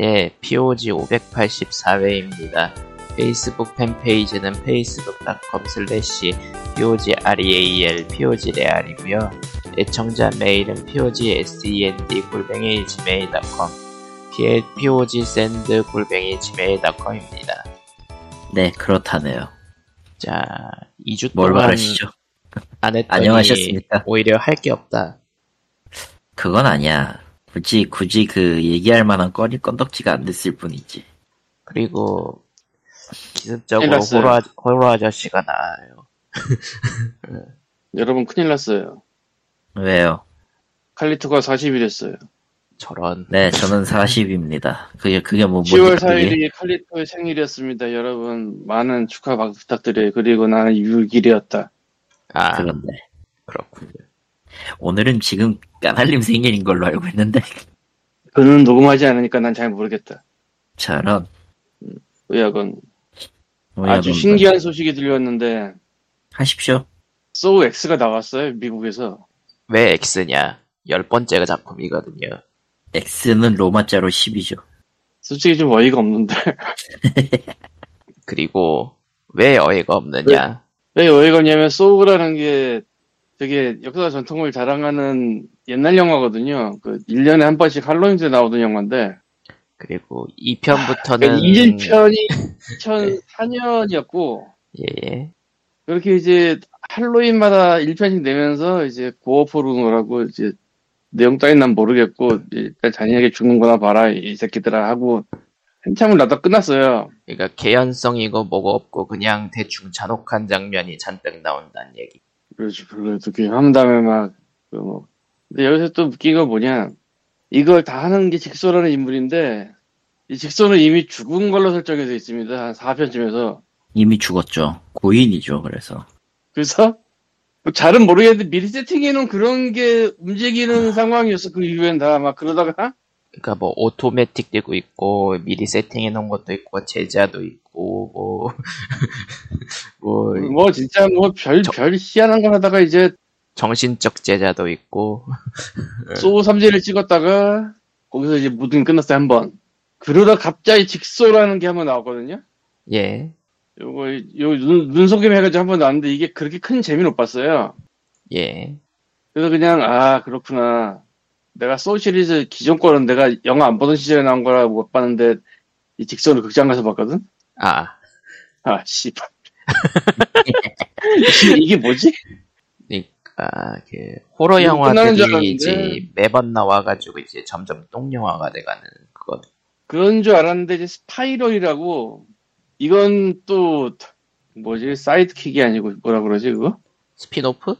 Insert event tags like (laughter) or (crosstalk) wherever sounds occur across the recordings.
예, POG 584회입니다. 페이스북 팬페이지는 facebook.com slash POGREAL, POGREAL이고요 애청자 메일은 POGSEND 골뱅이 gmail.com, POGSEND 골뱅이 gmail.com입니다. 네, 그렇다네요. 자, 2주 뭘 동안 바라시죠? 안 했더니 안녕하셨습니까? 오히려 할 게 없다. 그건 아니야. 굳이, 굳이 그 얘기할 만한 꺼리 건덕지가 안 됐을 뿐이지. 그리고 기습적으로 아- 호러 아저씨가 나와요. (laughs) 여러분 큰일 났어요. 왜요? 칼리토가 40이 됐어요. 저런. 네, 저는 40입니다. 그게, 그게 뭐, 10월 뭔지 그게? 4일이 칼리토의 생일이었습니다. 여러분 많은 축하 막 부탁드려요. 그리고 나는 6일이었다. 아, 그런데. 그렇군요. 오늘은 지금 까날림 생일인 걸로 알고 있는데. 그는 녹음하지 않으니까 난 잘 모르겠다. 저런. 의학은 뭐 아주 신기한 소식이 들려왔는데 하십시오. 소우 X가 나왔어요. 미국에서. 왜 X냐? 열 번째가 작품이거든요. X는 로마자로 10이죠. 솔직히 좀 어이가 없는데 (laughs) 그리고 왜 어이가 없느냐? 왜 어이가 없냐면 소우라는 게 되게 역사 전통을 자랑하는 옛날 영화거든요. 그 1년에 한 번씩 할로윈 때 나오던 영화인데 그리고 2편부터는 그러니까 1편이 2004년이었고 예, 그렇게 이제 할로윈마다 1편씩 내면서 이제 고어포로 노라고 이제 내용 따윈 난 모르겠고 일단 잔인하게 죽는거나 봐라 이 새끼들아 하고 한참을 나다 끝났어요. 그러니까 개연성이고 뭐가 없고 그냥 대충 잔혹한 장면이 잔뜩 나온다는 얘기. 그렇지 그래도 그한 다음에 막그 뭐. 근데 여기서 또 웃긴 건 뭐냐 이걸 다 하는 게 직소라는 인물인데 이 직소는 이미 죽은 걸로 설정이 되어 있습니다. 한 4편쯤에서 이미 죽었죠. 고인이죠, 그래서. 그래서 뭐 잘은 모르겠는데 미리 세팅해놓은 그런 게 움직이는 상황이었어 그 이후엔 다 막 그러다가 그러니까 뭐 오토매틱 되고 있고 미리 세팅해 놓은 것도 있고 제자도 있고 뭐. (laughs) 뭐뭐 진짜 뭐별 저- 별 희한한 걸 하다가 이제 정신적 제자도 있고. (laughs) 소우 3제를 찍었다가 거기서 이제 게 끝났어요 한번. 그러다 갑자기 직소라는 게 한번 나왔거든요. 예, 요거 요 눈, 눈속임 해가지고 한번 나왔는데 이게 그렇게 큰 재미는 못 봤어요. 예, 그래서 그냥 아 그렇구나 내가 소우 시리즈 기존 거는 내가 영화 안 보던 시절에 나온 거라 못 봤는데 이 직소를 극장 가서 봤거든 아 아 씨발 이게 뭐지? 아, 그 호러 영화들이. 이제 매번 나와가지고 이제 점점 똥 영화가 돼가는 그거. 그런 줄 알았는데 이제 스파이럴이라고 이건 또 뭐지 sidekick이 아니고 뭐라 그러지 그거 spin-off?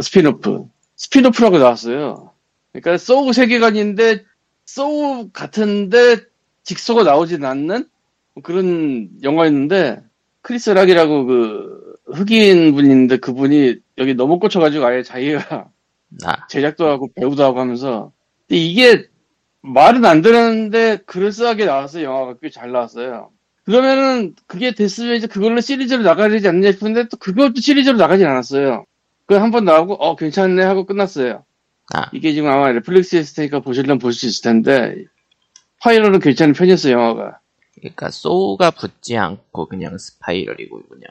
spin-off spin-off라고 나왔어요 그러니까 소우 세계관인데 소우 같은데 직소가 나오진 않는 뭐 그런 영화였는데 크리스 락이라고 그 흑인 분인데 그분이 여기 너무 꽂혀가지고 아예 자기가 아, (laughs) 제작도 하고 배우도 하고 하면서 근데 이게 말은 안 되는데 그럴싸하게 나왔어요 영화가 꽤 잘 나왔어요. 그러면은 그게 됐으면 이제 그걸로 시리즈로 나가야 되지 않느냐 싶은데 또 그것도 시리즈로 나가진 않았어요. 그 한 번 나오고 어 괜찮네 하고 끝났어요 아. 이게 지금 아마 넷플릭스에 있을 테니까 보시려면 볼 수 있을 텐데 파이럴은 괜찮은 편이었어요 영화가 그러니까 소우가 붙지 않고 그냥 스파이럴이군요.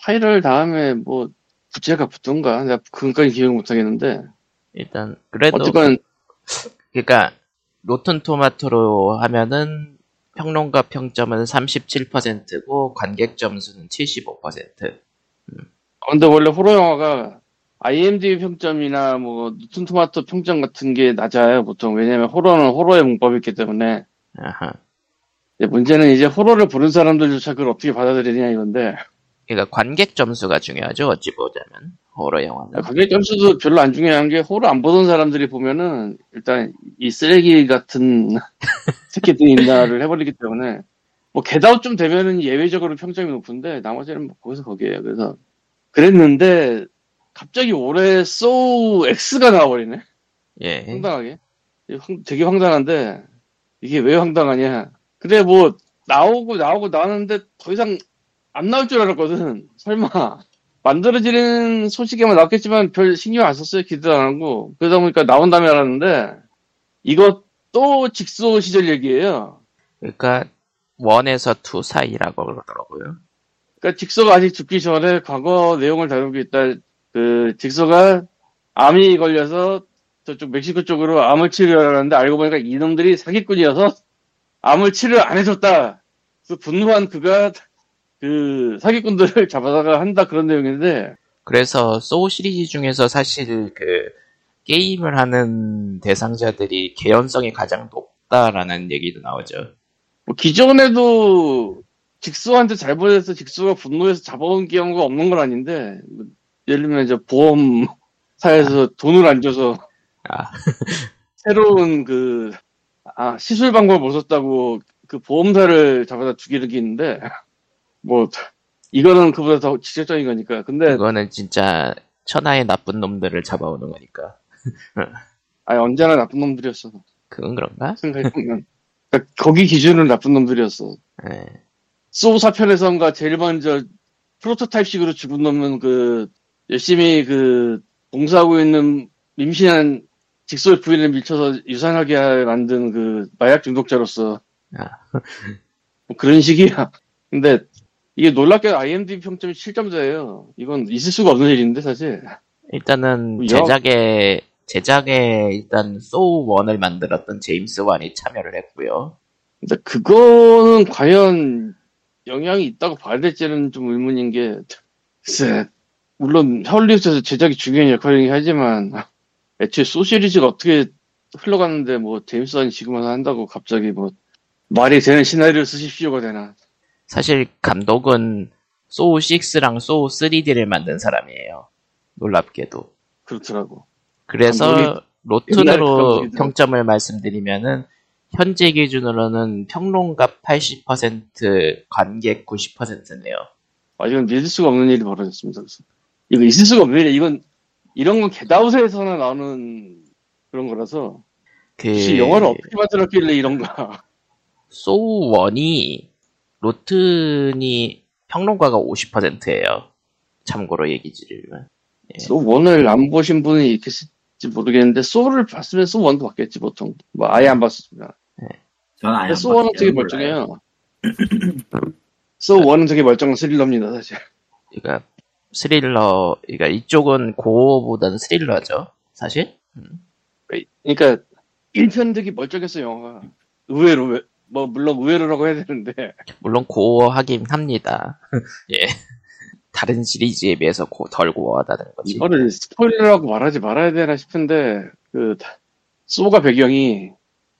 파이럴 다음에 뭐 부채가 붙던가 내가 그건까지 기억 못 하겠는데 일단 그래도 어쨌건 그러니까 로튼 토마토로 하면은 평론가 평점은 37%고 관객 점수는 75%. 어, 근데 원래 호러 영화가 IMDb 평점이나 뭐 누튼 토마토 평점 같은 게 낮아요 보통 왜냐면 호러는 호러의 문법이 있기 때문에 아하. 문제는 이제 호러를 보는 사람들조차 그걸 어떻게 받아들이냐 이건데 그러니까 관객 점수가 중요하죠. 어찌 보자면 호러 영화는. 가격 점수도 별로 안 중요한 게 호러 안 보던 사람들이 보면은 일단 이 쓰레기 같은 (laughs) 새끼들이 있나를 해버리기 때문에 뭐 겟아웃 좀 되면은 예외적으로 평점이 높은데 나머지는 뭐 거기서 거기에요 그래서 그랬는데 갑자기 올해 소우 X가 나와버리네 예. 황당하게. 되게 황당한데, 이게 왜 황당하냐. 그래, 뭐, 나오고, 나오고, 나왔는데, 더 이상 안 나올 줄 알았거든. 설마. 만들어지는 소식에만 나왔겠지만, 별 신경 안 썼어요. 기대도 안 하고. 그러다 보니까 나온 다음에 알았는데, 또 직소 시절 얘기예요. 그러니까 one에서 two 사이라고 그러더라고요. 그러니까 직소가 아직 죽기 전에 과거 내용을 다루고 있다. 그 직소가 암이 걸려서 저쪽 멕시코 쪽으로 암을 치료하려는데 알고 보니까 이놈들이 사기꾼이어서 암을 치료 안 해줬다. 그래서 분노한 그가 그 사기꾼들을 (laughs) 잡아다가 한다 그런 내용인데 그래서 소울 시리즈 중에서 사실 그 게임을 하는 대상자들이 개연성이 가장 높다라는 얘기도 나오죠. 뭐 기존에도 직소한테 잘못해서 직소가 분노해서 잡아온 경우가 없는 건 아닌데 뭐 예를 들면 이제 보험사에서 돈을 안 줘서 아, (laughs) 새로운 그, 아, 시술 방법을 못 썼다고 그 보험사를 잡아다 죽이는 게 있는데, 뭐, 이거는 그보다 더 직접적인 거니까. 근데, 그거는 진짜 천하의 나쁜 놈들을 잡아오는 거니까. (laughs) 아니, 언제나 나쁜 놈들이었어. 그건 그런가? 생각해보면. 그러니까 거기 기준으로 나쁜 놈들이었어. 예. 소우 4편에선가 제일 먼저 프로토타입식으로 죽은 놈은 그, 열심히 그, 봉사하고 있는 임신한 직소의 부인을 밀쳐서 유산하게 만든 그 마약 중독자로서 아, 뭐 그런 식이야. 근데 이게 놀랍게 IMDb 평점이 7점자예요. 이건 있을 수가 없는 일인데 사실. 일단은 여- 제작에 제작에 일단 소우 1을 만들었던 제임스 완이 참여를 했고요. 근데 그거는 과연 영향이 있다고 봐야 될지는 좀 의문인 게 글쎄 물론 헐리우드에서 제작이 중요한 역할이긴 하지만 (laughs) 애초에 소 시리즈가 어떻게 흘러갔는데 뭐 제임스 완이 지금 와서 한다고 갑자기 뭐 말이 되는 시나리오를 쓰십시오가 되나 사실 감독은 소우 6랑 소우 3D를 만든 사람이에요. 놀랍게도. 그렇더라고. 그래서 로튼으로. 평점을 말씀드리면은 현재 기준으로는 평론가 80%, 관객 90%네요. 아 이건 믿을 수가 없는 일이 벌어졌습니다. 그래서 이거 있을 수가 없는 일이야. 이건 이런 건 겟아웃에서나 나오는 그런 거라서 그 혹시 영화를 어떻게 만들었길래 이런가 소우 1이 로튼이 평론가가 50%예요. 참고로 얘기지만. 소 원을 안 보신 분이 있겠을지 모르겠는데 소를 봤으면 소 원도 봤겠지 보통 뭐 아예 안 봤습니다. 저는 아예 근데 소 원은 되게 멀쩡해요. (clears throat) 소 원은 되게 멀쩡한 스릴러입니다 사실. 그러니까 스릴러, 그러니까 이쪽은 고어보다는 스릴러죠. 사실. 그러니까 1편 되게 멀쩡했어 영화가 의외로 왜- 뭐 물론 의외로라고 해야 되는데 물론 고어하긴 합니다. (laughs) 예. 다른 시리즈에 비해서 고, 덜 고어하다는 거지. 이거를 스포일러라고 말하지 말아야 되나 싶은데 그 쏘우가 배경이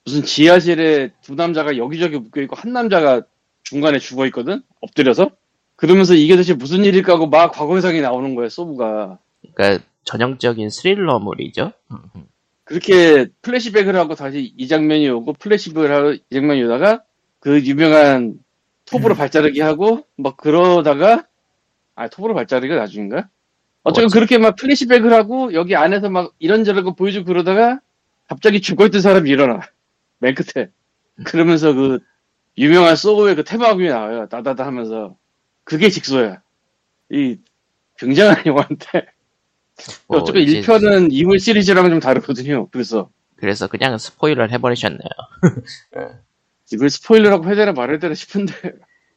무슨 지하실에 두 남자가 여기저기 묶여 있고 한 남자가 중간에 죽어 있거든 엎드려서 그러면서 이게 도대체 무슨 일일까 하고 막 과거회상이 나오는 거야 쏘우가 그러니까 전형적인 스릴러물이죠. 음, 그렇게 플래시백을 하고 다시 이 장면이 오고 플래시백을 하고 이 장면이 오다가 그 유명한 톱으로 발자르기 하고 막 그러다가 아 톱으로 발자르기가 나중인가? 어쨌든 뭐지? 그렇게 막 플래시백을 하고 여기 안에서 막 이런저런 거 보여주고 그러다가 갑자기 죽어있던 사람이 일어나 맨 끝에 그러면서 그 유명한 소우의 그 테마음이 나와요 따다다 하면서 그게 직소야. 이 굉장한 (laughs) 영화인데. 뭐 어쨌든 이제- 1편은 이물 시리즈랑은 좀 다르거든요. 그래서. 그래서 그냥 스포일러를 해버리셨네요. (laughs) 이걸 스포일러라고 해야 되나 말아야 되나 싶은데.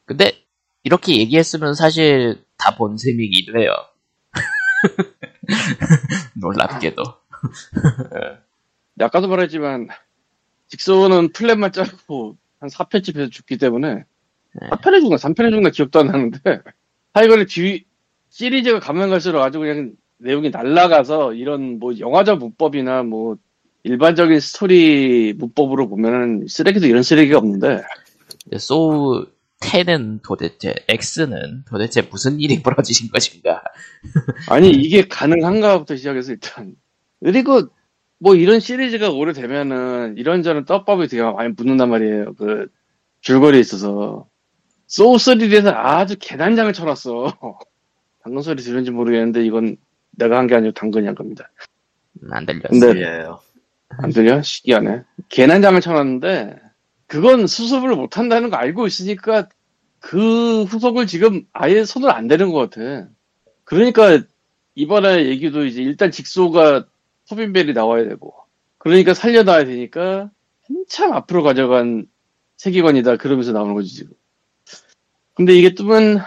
근데 이렇게 얘기했으면 사실 다 본 셈이기도 해요. (laughs) 놀랍게도. 아까도 말했지만 직소는 플랜만 짜고 한 4편쯤 해서 죽기 때문에 네. 4편에 죽나 3편에 죽나 기억도 안 나는데 하여간에 뒤 시리즈가 가면 갈수록 아주 그냥 내용이 날라가서 이런 뭐 영화적 문법이나 뭐 일반적인 스토리 문법으로 보면은 쓰레기도 이런 쓰레기가 없는데 소우 10은 도대체, X는 도대체 무슨 일이 벌어지신 것인가. (laughs) 아니 이게 가능한가부터 시작해서 일단 그리고 뭐 이런 시리즈가 오래되면은 이런저런 떡밥이 되게 많이 붙는단 말이에요 그 줄거리에 있어서 소우 3D에서 아주 개단장을 쳐놨어 당근 소리 들은지 모르겠는데 이건 내가 한 게 아니고 당근이 한 겁니다 음, 안 들렸어. 근데- 들려요. 안 들려? 신기하네 개난장을 쳐놨는데 그건 수습을 못 한다는 거 알고 있으니까 그 후속을 지금 아예 손을 안 대는 것 같아 그러니까 이번에 얘기도 이제 일단 직소가 토빈벨이 나와야 되고 그러니까 살려놔야 되니까 한참 앞으로 가져간 세계관이다 그러면서 나오는 거지 지금. 근데 이게 뜨면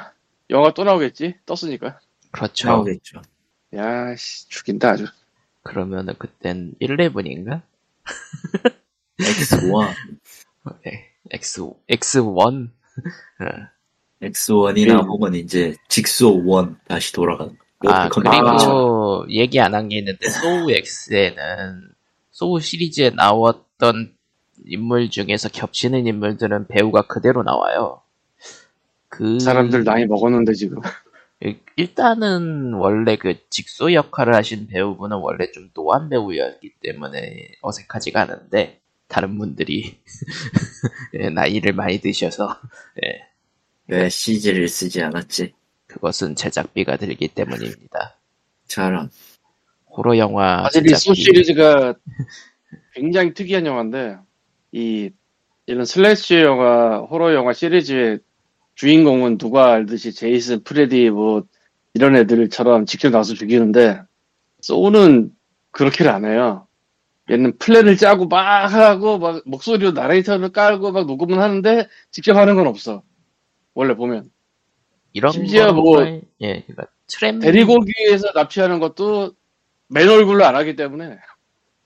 영화 또 나오겠지? 떴으니까. 그렇죠. 나오겠죠. 야, 씨, 죽인다 아주. 그러면은 그땐 11인가? X1, (laughs) 네. X, X1? X1이나 음. 혹은 이제 직소 1 다시 돌아가는 거. 아, 그 그리고 컨텐츠. 얘기 안 한 게 있는데, 소우 X에는, 소우 시리즈에 나왔던 인물 중에서 겹치는 인물들은 배우가 그대로 나와요. 그, 사람들 나이 먹었는데 지금. 일- 일단은 원래 그 직소 역할을 하신 배우분은 원래 좀 노안 배우였기 때문에 어색하지가 않은데, 다른 분들이 (laughs) 예, 나이를 많이 드셔서, 예, 왜 CG를 쓰지 않았지? 그것은 제작비가 들기 때문입니다. 저런. 호러 영화 사실 이소 제작비 시리즈가 굉장히 특이한 영화인데 이 이런 slasher 영화, 호러 영화 시리즈의 주인공은 누가 알듯이 제이슨, 프레디 뭐 이런 애들처럼 직접 나서 죽이는데 소우는 그렇게를 안 해요. 얘는 플랜을 짜고 막 하고 막 목소리로 나레이터를 깔고 막 녹음은 하는데 직접 하는 건 없어. 원래 보면 이런 심지어 뭐 거의- 예, 그러니까 트랩 데리고 오기 위해서 납치하는 것도 맨 얼굴로 안 하기 때문에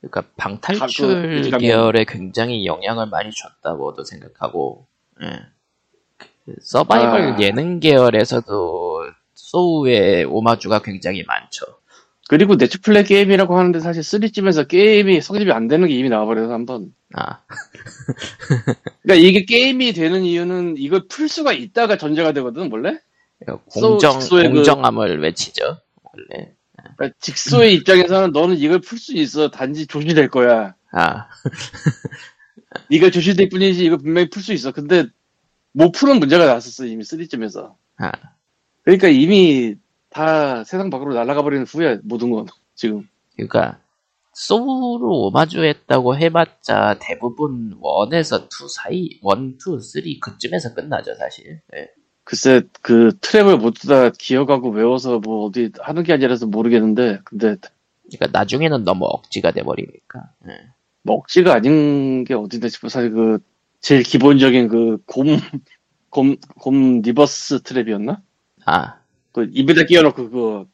그러니까 가- 방탈출 그 일감이- 계열에 굉장히 영향을 많이 줬다고도 생각하고 예. 그 서바이벌 아. 예능 계열에서도 소우의 오마주가 굉장히 많죠. 그리고 네츠플레이 게임이라고 하는데 사실 3쯤에서 게임이 성립이 안 되는 게 이미 나와버려서 한번. 아, (laughs) 그러니까 이게 게임이 되는 이유는 이걸 풀 수가 있다가 전제가 되거든, 원래? 공정 직소의 그- 공정함을 외치죠. 원래 그러니까 직소의 입장에서는 너는 이걸 풀 수 있어. 단지 좆이 될 거야. 아 (laughs) 네가 좆이 될 뿐이지 이거 분명히 풀 수 있어. 근데 못 푸는 문제가 나왔었어, 이미 3쯤에서. 아. 그러니까 이미 다 세상 밖으로 날아가 버린 후야, 모든 건. 지금. 그러니까 소우로 오마주했다고 해봤자 대부분 1에서 2 사이 1, 2, 3 그쯤에서 끝나죠 사실. 예. 글쎄, 그 트랩을 모두 다 기억하고 외워서 뭐 어디 하는 게 아니라서 모르겠는데, 근데 그러니까 나중에는 너무 억지가 돼버리니까. 예. 뭐 억지가 아닌 게 어딨나 싶어 사실 그 제일 기본적인 그 곰 곰 곰 reverse trap이었나? 아 그 입에다 끼워놓고 그거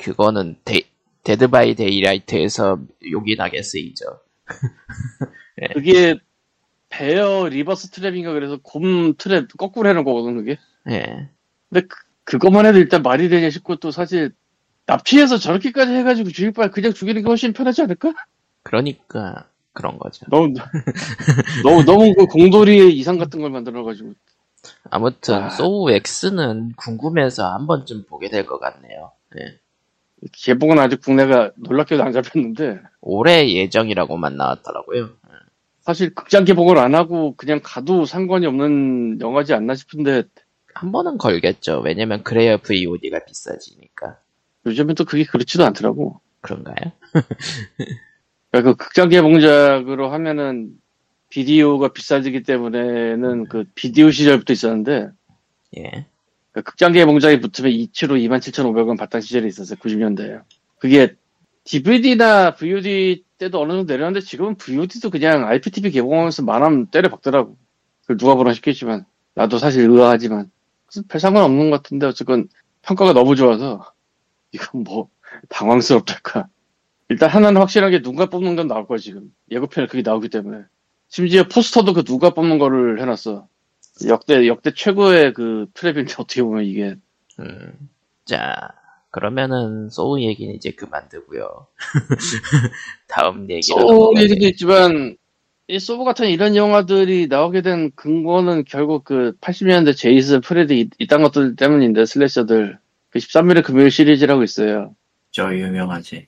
그거는 데, 데드 바이 데이라이트에서 요긴하게 쓰이죠. (laughs) 그게 bear reverse trap인가 그래서 곰 트랩 거꾸로 해놓은 거거든 그게. 예. 근데 그, 그것만 해도 일단 말이 되냐 싶고 또 사실 납치해서 저렇게까지 해가지고 죽일 바에 그냥 죽이는 게 훨씬 편하지 않을까? 그러니까 그런 거죠. 너무 너무 너무 그 공돌이의 이상 같은 걸 만들어가지고 아무튼 아. 소우 X는 궁금해서 한 번쯤 보게 될 것 같네요. 예. 개봉은 아직 국내가 놀랍게도 안 잡혔는데 올해 예정이라고만 나왔더라고요. 사실 극장 개봉을 안 하고 그냥 가도 상관이 없는 영화지 않나 싶은데 한 번은 걸겠죠. 왜냐면 그래야 VOD가 비싸지니까. 요즘엔 또 그게 그렇지도 않더라고. 그런가요? (laughs) 그러니까 그 극장 개봉작으로 하면은 비디오가 비싸지기 때문에는 그 비디오 시절부터 있었는데 예. 그러니까 극장 개봉작이 붙으면 2치로 27,500원 바탕 시절이 있었어요. 90년대에. 그게 DVD나 VOD 때도 어느 정도 내렸는데 지금은 VOD도 그냥 IPTV 개봉하면서 만원 때려 박더라고. 그걸 누가 보나 싶겠지만 나도 사실 의아하지만 별 상관없는 것 같은데 어쨌건 평가가 너무 좋아서 이건 뭐 당황스럽달까. 일단 하나는 확실한 게 누가 뽑는 건 나올 거야 지금. 예고편에 그게 나오기 때문에. 심지어 포스터도 그 누가 뽑는 거를 해놨어. 역대 역대 최고의 그 트랩인데 (laughs) 어떻게 보면 이게 음. 자, 그러면은 소우 얘기는 이제 그만두고요. (laughs) 다음 얘기로 소우 얘기도 돼. 있지만 이 소우 같은 이런 영화들이 나오게 된 근거는 결국 그 80년대 제이슨 프레드 이- 이딴 것들 때문인데 slasher들 그 13일의 금요일 시리즈라고 있어요. 저 유명하지.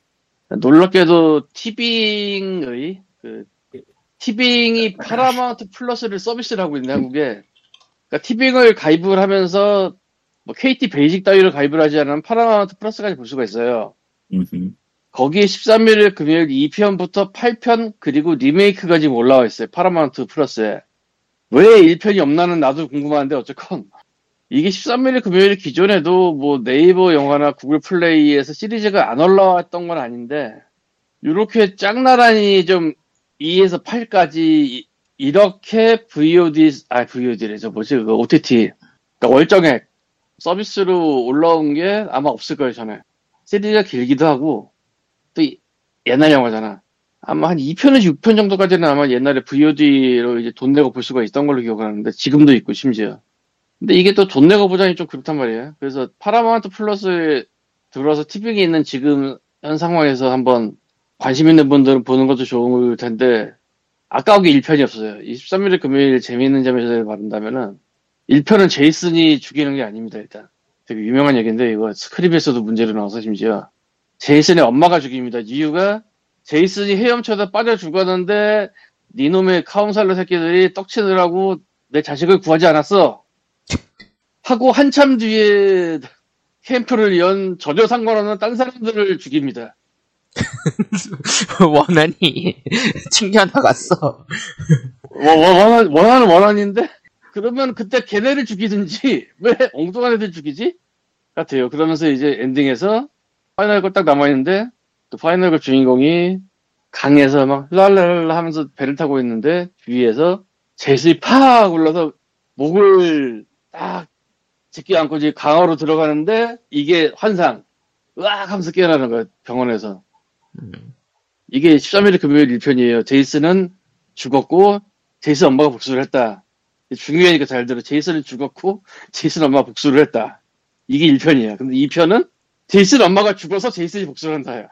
놀랍게도 티빙의 그 티빙이 파라마운트 플러스를 서비스를 하고 있네 한국에. 그러니까 티빙을 가입을 하면서 뭐 KT 베이직 따위를 가입을 하지 않으면 파라마운트 플러스까지 볼 수가 있어요. 음흠. 거기에 13일 금요일 2편부터 8편 그리고 리메이크가 지금 올라와 있어요. 파라마운트 플러스에. 왜 1편이 없나는 나도 궁금한데 어쨌건 이게 13일 금요일 기존에도 뭐 네이버 영화나 구글 플레이에서 시리즈가 안 올라왔던 건 아닌데 이렇게 쫙 나란히 좀 2에서 8까지 이렇게 VOD, 아, VOD래죠. 뭐지, 그 OTT. 그러니까 월정액 서비스로 올라온 게 아마 없을 거예요, 전에. 시리즈가 길기도 하고, 또 이- 옛날 영화잖아. 아마 한 2편에서 6편 정도까지는 아마 옛날에 VOD로 이제 돈 내고 볼 수가 있던 걸로 기억하는데, 지금도 있고, 심지어. 근데 이게 또돈 내고 보자니 좀 그렇단 말이에요. 그래서 파라마운트 플러스에 들어와서 TV에 있는 지금 현 상황에서 한번 관심 있는 분들은 보는 것도 좋을 텐데, 아까운 게 1편이 없어요. 23일 금요일 재미있는 점에서 말한다면은, 1편은 제이슨이 죽이는 게 아닙니다, 일단. 되게 유명한 얘기인데, 이거 스크립에서도 문제로 나와서 심지어. 제이슨의 엄마가 죽입니다. 이유가, 제이슨이 헤엄쳐서 빠져 죽었는데, 니놈의 카운살러 새끼들이 떡치느라고 내 자식을 구하지 않았어. 하고 한참 뒤에 캠프를 연 전혀 상관없는 딴 사람들을 죽입니다. (laughs) 원한이 (laughs) 튕겨 나갔어. 원, 원, 원한, 원하는 원한인데? 그러면 그때 걔네를 죽이든지, (laughs) 왜 엉뚱한 애들 죽이지? 같아요. 그러면서 이제 엔딩에서 final girl 딱 남아 있는데, 또 final girl 주인공이 강에서 막 랄랄라 하면서 배를 타고 있는데, 뒤에서 제이슨이 팍 올라서 목을 딱 제끼 안고 이제 강화로 들어가는데, 이게 환상. 으악 하면서 깨어나는 거야, 병원에서. 음. 이게 13일 금요일 1편이에요. 제이슨은 죽었고, 제이슨 엄마가 복수를 했다. 중요하니까 잘 들어. 제이슨은 죽었고, 제이슨 엄마가 복수를 했다. 이게 1편이야. 근데 2편은 제이슨 엄마가 죽어서 제이슨이 복수를 한다야.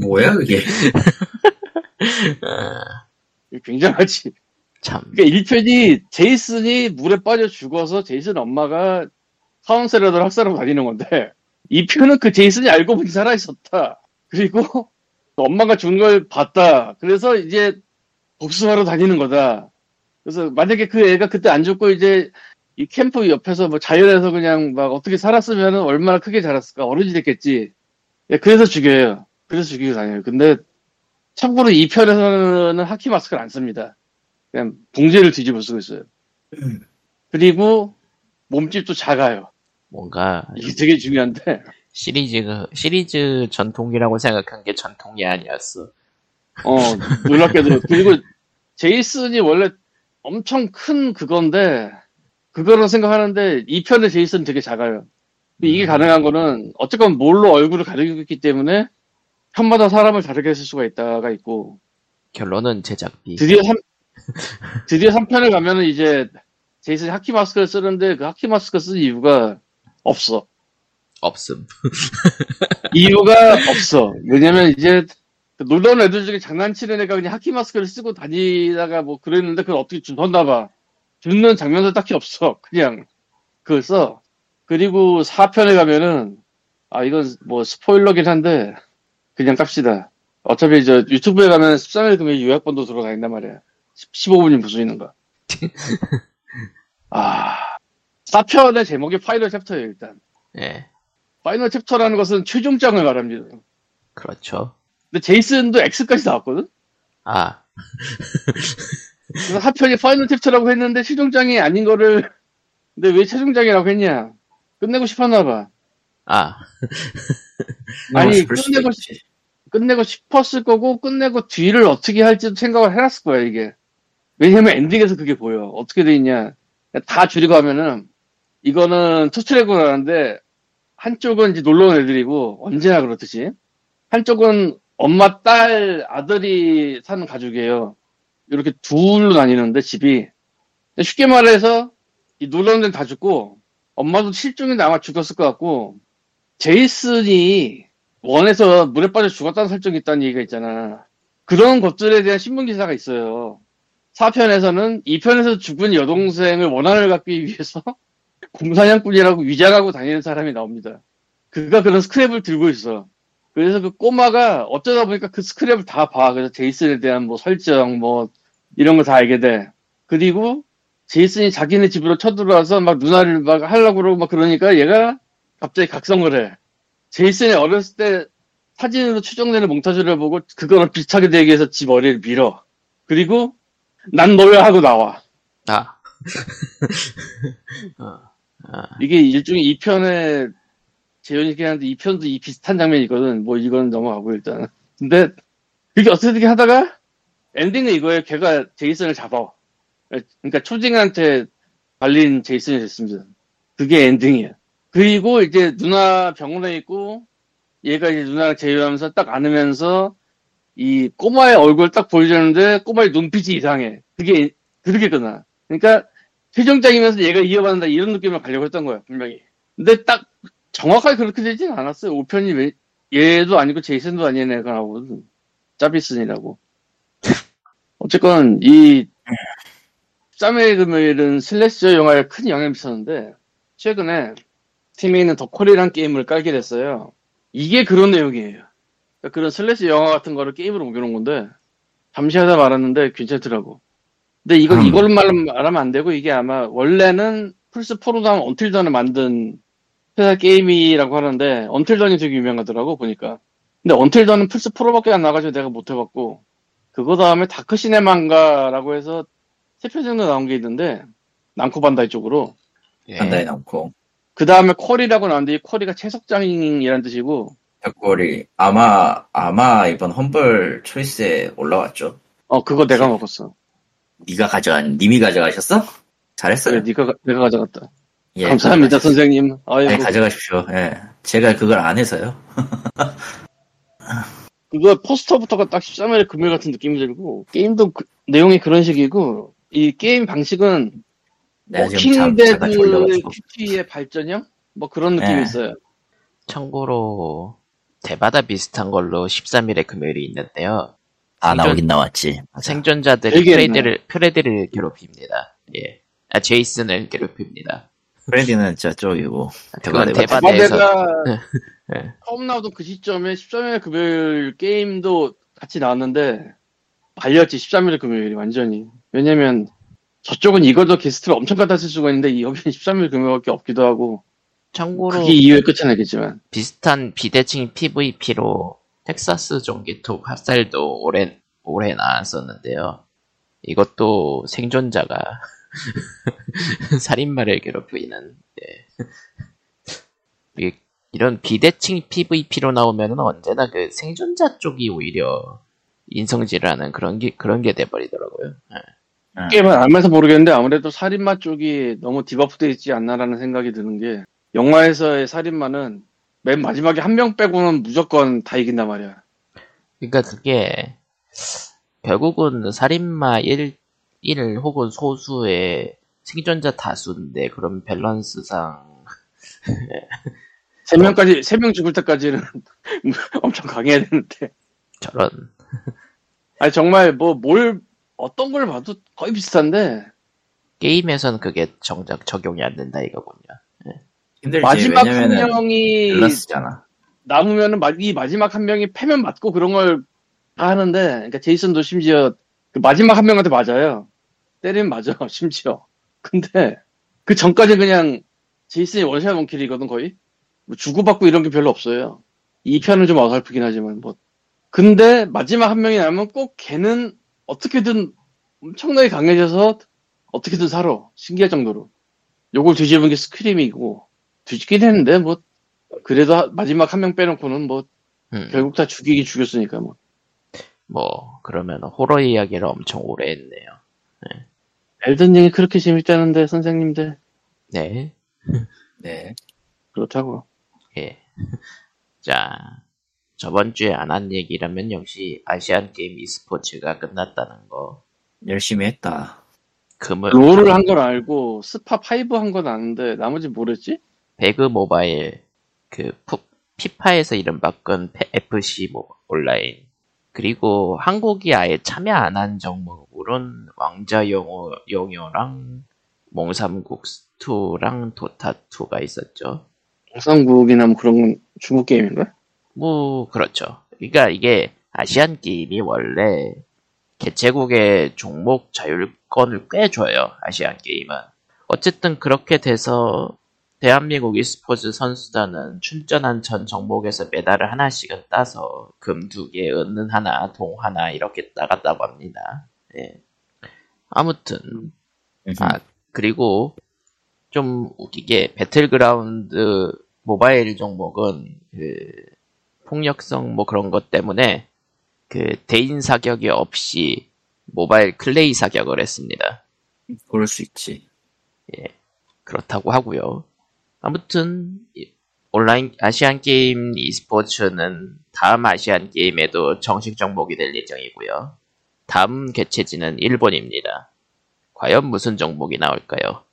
뭐야 그게? (laughs) 아, 이거 굉장하지. 참. 그러니까 1편이 제이슨이 물에 빠져 죽어서 제이슨 엄마가 카운셀러들 학살하고 다니는 건데, 2편은 그 제이슨이 알고 보니 살아있었다. 그리고 엄마가 죽은 걸 봤다. 그래서 이제 복수하러 다니는 거다. 그래서 만약에 그 애가 그때 안 죽고 이제 이 캠프 옆에서 뭐 자연에서 그냥 막 어떻게 살았으면 얼마나 크게 자랐을까. 어른이 됐겠지. 예, 그래서 죽여요. 그래서 죽이고 다녀요. 근데 참고로 2편에서는 하키 마스크를 안 씁니다. 그냥 봉제를 뒤집어 쓰고 있어요. 그리고 몸집도 작아요. 뭔가 이게 되게 중요한데. 시리즈 시리즈 전통이라고 생각한 게 전통이 아니었어. 어, 놀랍게도. 그리고 제이슨이 원래 엄청 큰 그건데, 그거로 생각하는데, 2편의 제이슨 되게 작아요. 근데 이게 가능한 거는, 어쨌건 뭘로 얼굴을 가리고 있기 때문에, 편마다 사람을 다르게 쓸 수가 있다가 있고, 결론은 제작비. 드디어 3, (laughs) 드디어 3편을 가면은 이제, 제이슨이 하키 마스크를 쓰는데, 그 하키 마스크 쓴 이유가 없어. 없음. (laughs) 이유가 없어. 왜냐면 이제 그온 애들 중에 장난치는 애가 그냥 하키 마스크를 쓰고 다니다가 뭐 그랬는데 그걸 어떻게 주웠나 봐. 죽는 장면도 딱히 없어. 그냥 그걸 써. 그리고 4편에 가면은 아 이건 뭐 스포일러긴 한데 그냥 깝시다. 어차피 저 유튜브에 가면 13일 금요일 요약본도 돌아다닌단 말이야. 15분이 무슨 있는 거. (laughs) 아 4편의 제목이 Final Chapter예요 일단. 예. Final Chapter라는 것은 최종장을 말합니다. 그렇죠. 근데 제이슨도 X까지 나왔거든? 아, 그래서 4편이 Final Chapter라고 했는데 최종장이 아닌 거를 근데 왜 최종장이라고 했냐? 끝내고 싶었나 봐. 아, (laughs) 아니, 끝내고. 끝내고 싶었을 거고 끝내고 뒤를 어떻게 할지도 생각을 해놨을 거야 이게. 왜냐면 엔딩에서 그게 보여. 어떻게 돼 있냐? 다 줄이고 하면은 이거는 투트랙으로 하는데 한쪽은 이제 놀러 온 애들이고 언제나 그렇듯이 한쪽은 엄마, 딸, 아들이 사는 가족이에요. 이렇게 둘로 나뉘는데 집이 쉽게 말해서 이 놀러 온 애는 다 죽고 엄마도 실종인데 아마 죽었을 것 같고 제이슨이 원에서 물에 빠져 죽었다는 설정이 있다는 얘기가 있잖아. 그런 것들에 대한 신문 기사가 있어요. 4편에서는 2편에서 죽은 여동생을 원한을 갖기 위해서 (laughs) 공사냥꾼이라고 위장하고 다니는 사람이 나옵니다. 그가 그런 스크랩을 들고 있어. 그래서 그 꼬마가 어쩌다 보니까 그 스크랩을 다 봐. 그래서 제이슨에 대한 뭐 설정, 뭐 이런 거 다 알게 돼. 그리고 제이슨이 자기네 집으로 쳐들어와서 막 누나를 막 하려고 그러고 막 그러니까 얘가 갑자기 각성을 해. 제이슨이 어렸을 때 사진으로 추정되는 몽타주를 보고 그거랑 비슷하게 되기 위해서 지 머리를 밀어. 그리고 난 너야 하고 나와. 아. (laughs) 어, 아, 이게 일종의 2편의 재현이긴 한데 2편도 이 비슷한 장면이 있거든. 뭐 이건 넘어가고 일단. 근데 그게 어떻게 하다가 엔딩은 이거예요. 걔가 제이슨을 잡아. 그러니까 초딩한테 발린 제이슨이 됐습니다. 그게 엔딩이에요. 그리고 이제 누나 병원에 있고 얘가 이제 누나랑 제휴하면서 딱 안으면서 이 꼬마의 얼굴 딱 보여주는데 꼬마의 눈빛이 이상해. 그게 그렇게 끝나. 그러니까 최종장이면서 얘가 이어받는다 이런 느낌을 가려고 했던 거야 분명히. 근데 딱 정확하게 그렇게 되진 않았어요. 5편이 왜, 얘도 아니고 제이슨도 아닌 애가 나오거든. 짜비슨이라고. 어쨌건 이 13일 금요일은 slasher 영화에 큰 영향을 미쳤는데 최근에 스팀에 있는 더 쿼리란 게임을 깔게 됐어요. 이게 그런 내용이에요. 그러니까 그런 slasher 영화 같은 거를 게임으로 옮겨놓은 건데 잠시 하다 말았는데 괜찮더라고. 근데 이거 음. 이걸 말, 말하면 안 되고 이게 아마 원래는 플스 4로 나온 언틸던을 만든 회사 게임이라고 하는데 언틸던이 되게 유명하더라고 보니까. 근데 언틸던은 플스 4로밖에 안 나가지고 내가 못 해봤고 그거 다음에 다크 시네마인가라고 해서 세 편 정도 나온 게 있는데 남코 반다이 쪽으로 예. 한다에 넣고 그 다음에 쿼리라고 나왔는데 이 쿼리가 채석장이라는 뜻이고 벽골이 아마 아마 이번 험벌 초이스에 올라왔죠. 어 그거 내가 먹었어. 네가 가져간 님이 가져가셨어? 잘했어요. 그래, 네가 내가 가져갔다. 예, 감사합니다 가져가십시오. 선생님. 아이고 네, 가져가십시오. 예. 제가 그걸 안 해서요. (laughs) 그거 포스터부터가 딱 13일 금요일 같은 느낌이 들고 게임도 그- 내용이 그런 식이고 이 게임 방식은 내가 지금 잠, 자다 워킹데드 졸려가지고. QT의 발전형? 뭐 그런 느낌이 네. 있어요. 참고로 대바다 비슷한 걸로 13일에 금요일이 있는데요. 아, 생존- 나오긴 나왔지. 생존자들이 되게 프레디를 프레디를 괴롭힙니다. 예. 아 제이슨을 괴롭힙니다. 프레디는 저쪽이고. 그건 대바다 대바다에서 네. (laughs) 처음 나오던 그 시점에 13일 금요일 게임도 같이 나왔는데 발렸지 13일 금요일이 완전히. 왜냐면 저쪽은 이걸도 게스트를 엄청 갖다 쓸 수가 있는데 이 여기는 13일 금요일밖에 없기도 하고 참고로 그게 이유의 끝은 알겠지만 비슷한 비대칭 PVP로 텍사스 종기톡 합살도 오래 오래 나왔었는데요. 이것도 생존자가 (laughs) 살인마를 괴롭히는 예. 이게 이런 비대칭 PVP로 나오면은 언제나 그 생존자 쪽이 오히려 인성질을 하는 그런 게 그런 게 돼버리더라고요. 예. 게임은 알면서 모르겠는데 아무래도 살인마 쪽이 너무 디버프되어 있지 않나라는 생각이 드는 게 영화에서의 살인마는 맨 마지막에 한 명 빼고는 무조건 다 이긴단 말이야. 그러니까 그게 결국은 살인마 1, 1 혹은 소수의 생존자 다수인데 그런 밸런스상 세 명까지 세명 죽을 때까지는 (laughs) 엄청 강해야 되는데 저런 아니 정말 뭐 뭘 어떤 걸 봐도 거의 비슷한데 게임에서는 그게 정작 적용이 안 된다 이거군요. 힘들지. 마지막 한 명이 밸런스잖아. 남으면은 마- 이 마지막 한 명이 패면 맞고 그런 걸 다 하는데 그러니까 제이슨도 심지어 그 마지막 한 명한테 맞아요. 때리면 맞아 (laughs) 심지어. 근데 그 전까지 그냥 제이슨이 원샷 원킬이거든 거의. 뭐 주고받고 이런 게 별로 없어요. 이 편은 좀 어설프긴 하지만 뭐. 근데 마지막 한 명이 남으면 꼭 걔는 어떻게든 엄청나게 강해져서 어떻게든 살아. 신기할 정도로. 요걸 뒤집은 게 스크림이고 뒤집긴 했는데 뭐 그래도 하- 마지막 한 명 빼놓고는 뭐 음, 결국 다 죽이긴 죽였으니까 뭐. 뭐 그러면 호러 이야기를 엄청 오래 했네요. 엘든 링이 그렇게 재밌다는데 선생님들 네, (laughs) 네. 그렇다고. 예. (laughs) 자 저번 주에 안 한 얘기라면 역시 아시안 게임 e스포츠가 끝났다는 거. 열심히 했다. 금을 롤을 한 건 알고 스파 5 한 건 아는데 나머지 뭐랬지? 배그 모바일 그 푸- 피파에서 이름 바꾼 페- FC 모 온라인 그리고 한국이 아예 참여 안 한 종목으로는 왕자 용어 용어랑 몽삼국 2랑 도타 2가 있었죠. 영상국이나 뭐 그런 건 중국 게임인가? 뭐 그렇죠. 그러니까 이게 아시안 게임이 원래 개최국의 종목 자율권을 꽤 줘요. 아시안 게임은. 어쨌든 그렇게 돼서 대한민국 e스포츠 선수단은 출전한 전 종목에서 메달을 하나씩은 따서 금 두 개, 은은 하나, 동 하나 이렇게 따갔다고 합니다. 예. 아무튼 아, 그리고 좀 웃기게 배틀그라운드 모바일 종목은 그 폭력성 뭐 그런 것 때문에 그 대인 사격이 없이 모바일 클레이 사격을 했습니다. 그럴 수 있지. 그렇다고 하고요. 아무튼 이- 온라인 아시안 게임 e스포츠는 다음 아시안 게임에도 정식 종목이 될 예정이고요. 다음 개최지는 일본입니다. 과연 무슨 종목이 나올까요?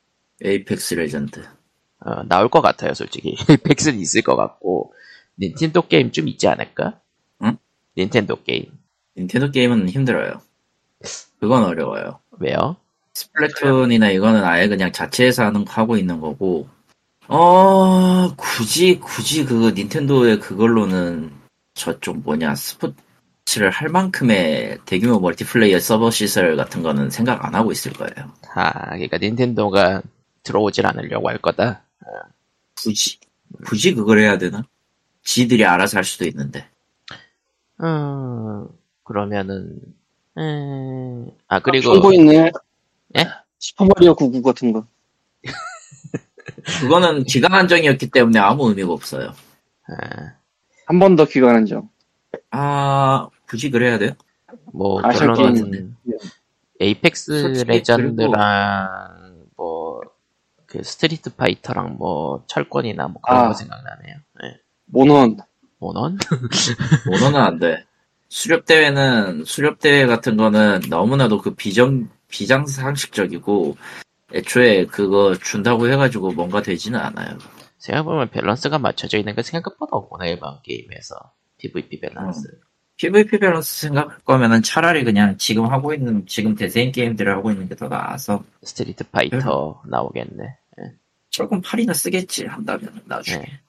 에이펙스 레전드. 어, 나올 것 같아요, 솔직히. (laughs) 펙스는 있을 것 같고 닌텐도 게임 좀 있지 않을까? 응? 닌텐도 게임 닌텐도 게임은 힘들어요. 그건 어려워요. 왜요? 스플래툰이나 이거는 아예 그냥 자체에서 하는 거 하고 있는 거고. 어 굳이 굳이 그 닌텐도의 그걸로는 저쪽 뭐냐 스포츠를 할 만큼의 대규모 멀티플레이어 서버 시설 같은 거는 생각 안 하고 있을 거예요. 아, 그러니까 닌텐도가 들어오질 않으려고 할 거다. 굳이 굳이 그걸 해야 되나? 지들이 알아서 할 수도 있는데. 음, 그러면은, 음, 아, 그리고, 좋은 거 있네. 예? 슈퍼마리오 99 같은 거. 그거는 기간 한정이었기 때문에 아무 의미가 없어요. 아, 한번 더 기간 한정. 아 굳이 그래야 돼요? 뭐, 결론은, 게임. 에이펙스 솔직히 레전드랑, 뭐, 그 스트리트 파이터랑 뭐, 철권이나 뭐 그런 아. 거 생각나네요. 네. 모넌. 모넌? 모넌은 안 돼. 수렵 대회는 수렵 대회 같은 거는 너무나도 그 비정 비장상식적이고 애초에 그거 준다고 해가지고 뭔가 되지는 않아요. 생각해보면 밸런스가 맞춰져 있는 게 생각보다 없구나, 일반 게임에서. PVP 밸런스. PVP 밸런스 생각할 거면은 차라리 그냥 지금 하고 있는 지금 대세인 게임들을 하고 있는 게 더 나아서 스트리트 파이터 나오겠네. 철권 8이나 쓰겠지 한다면 나중에 네.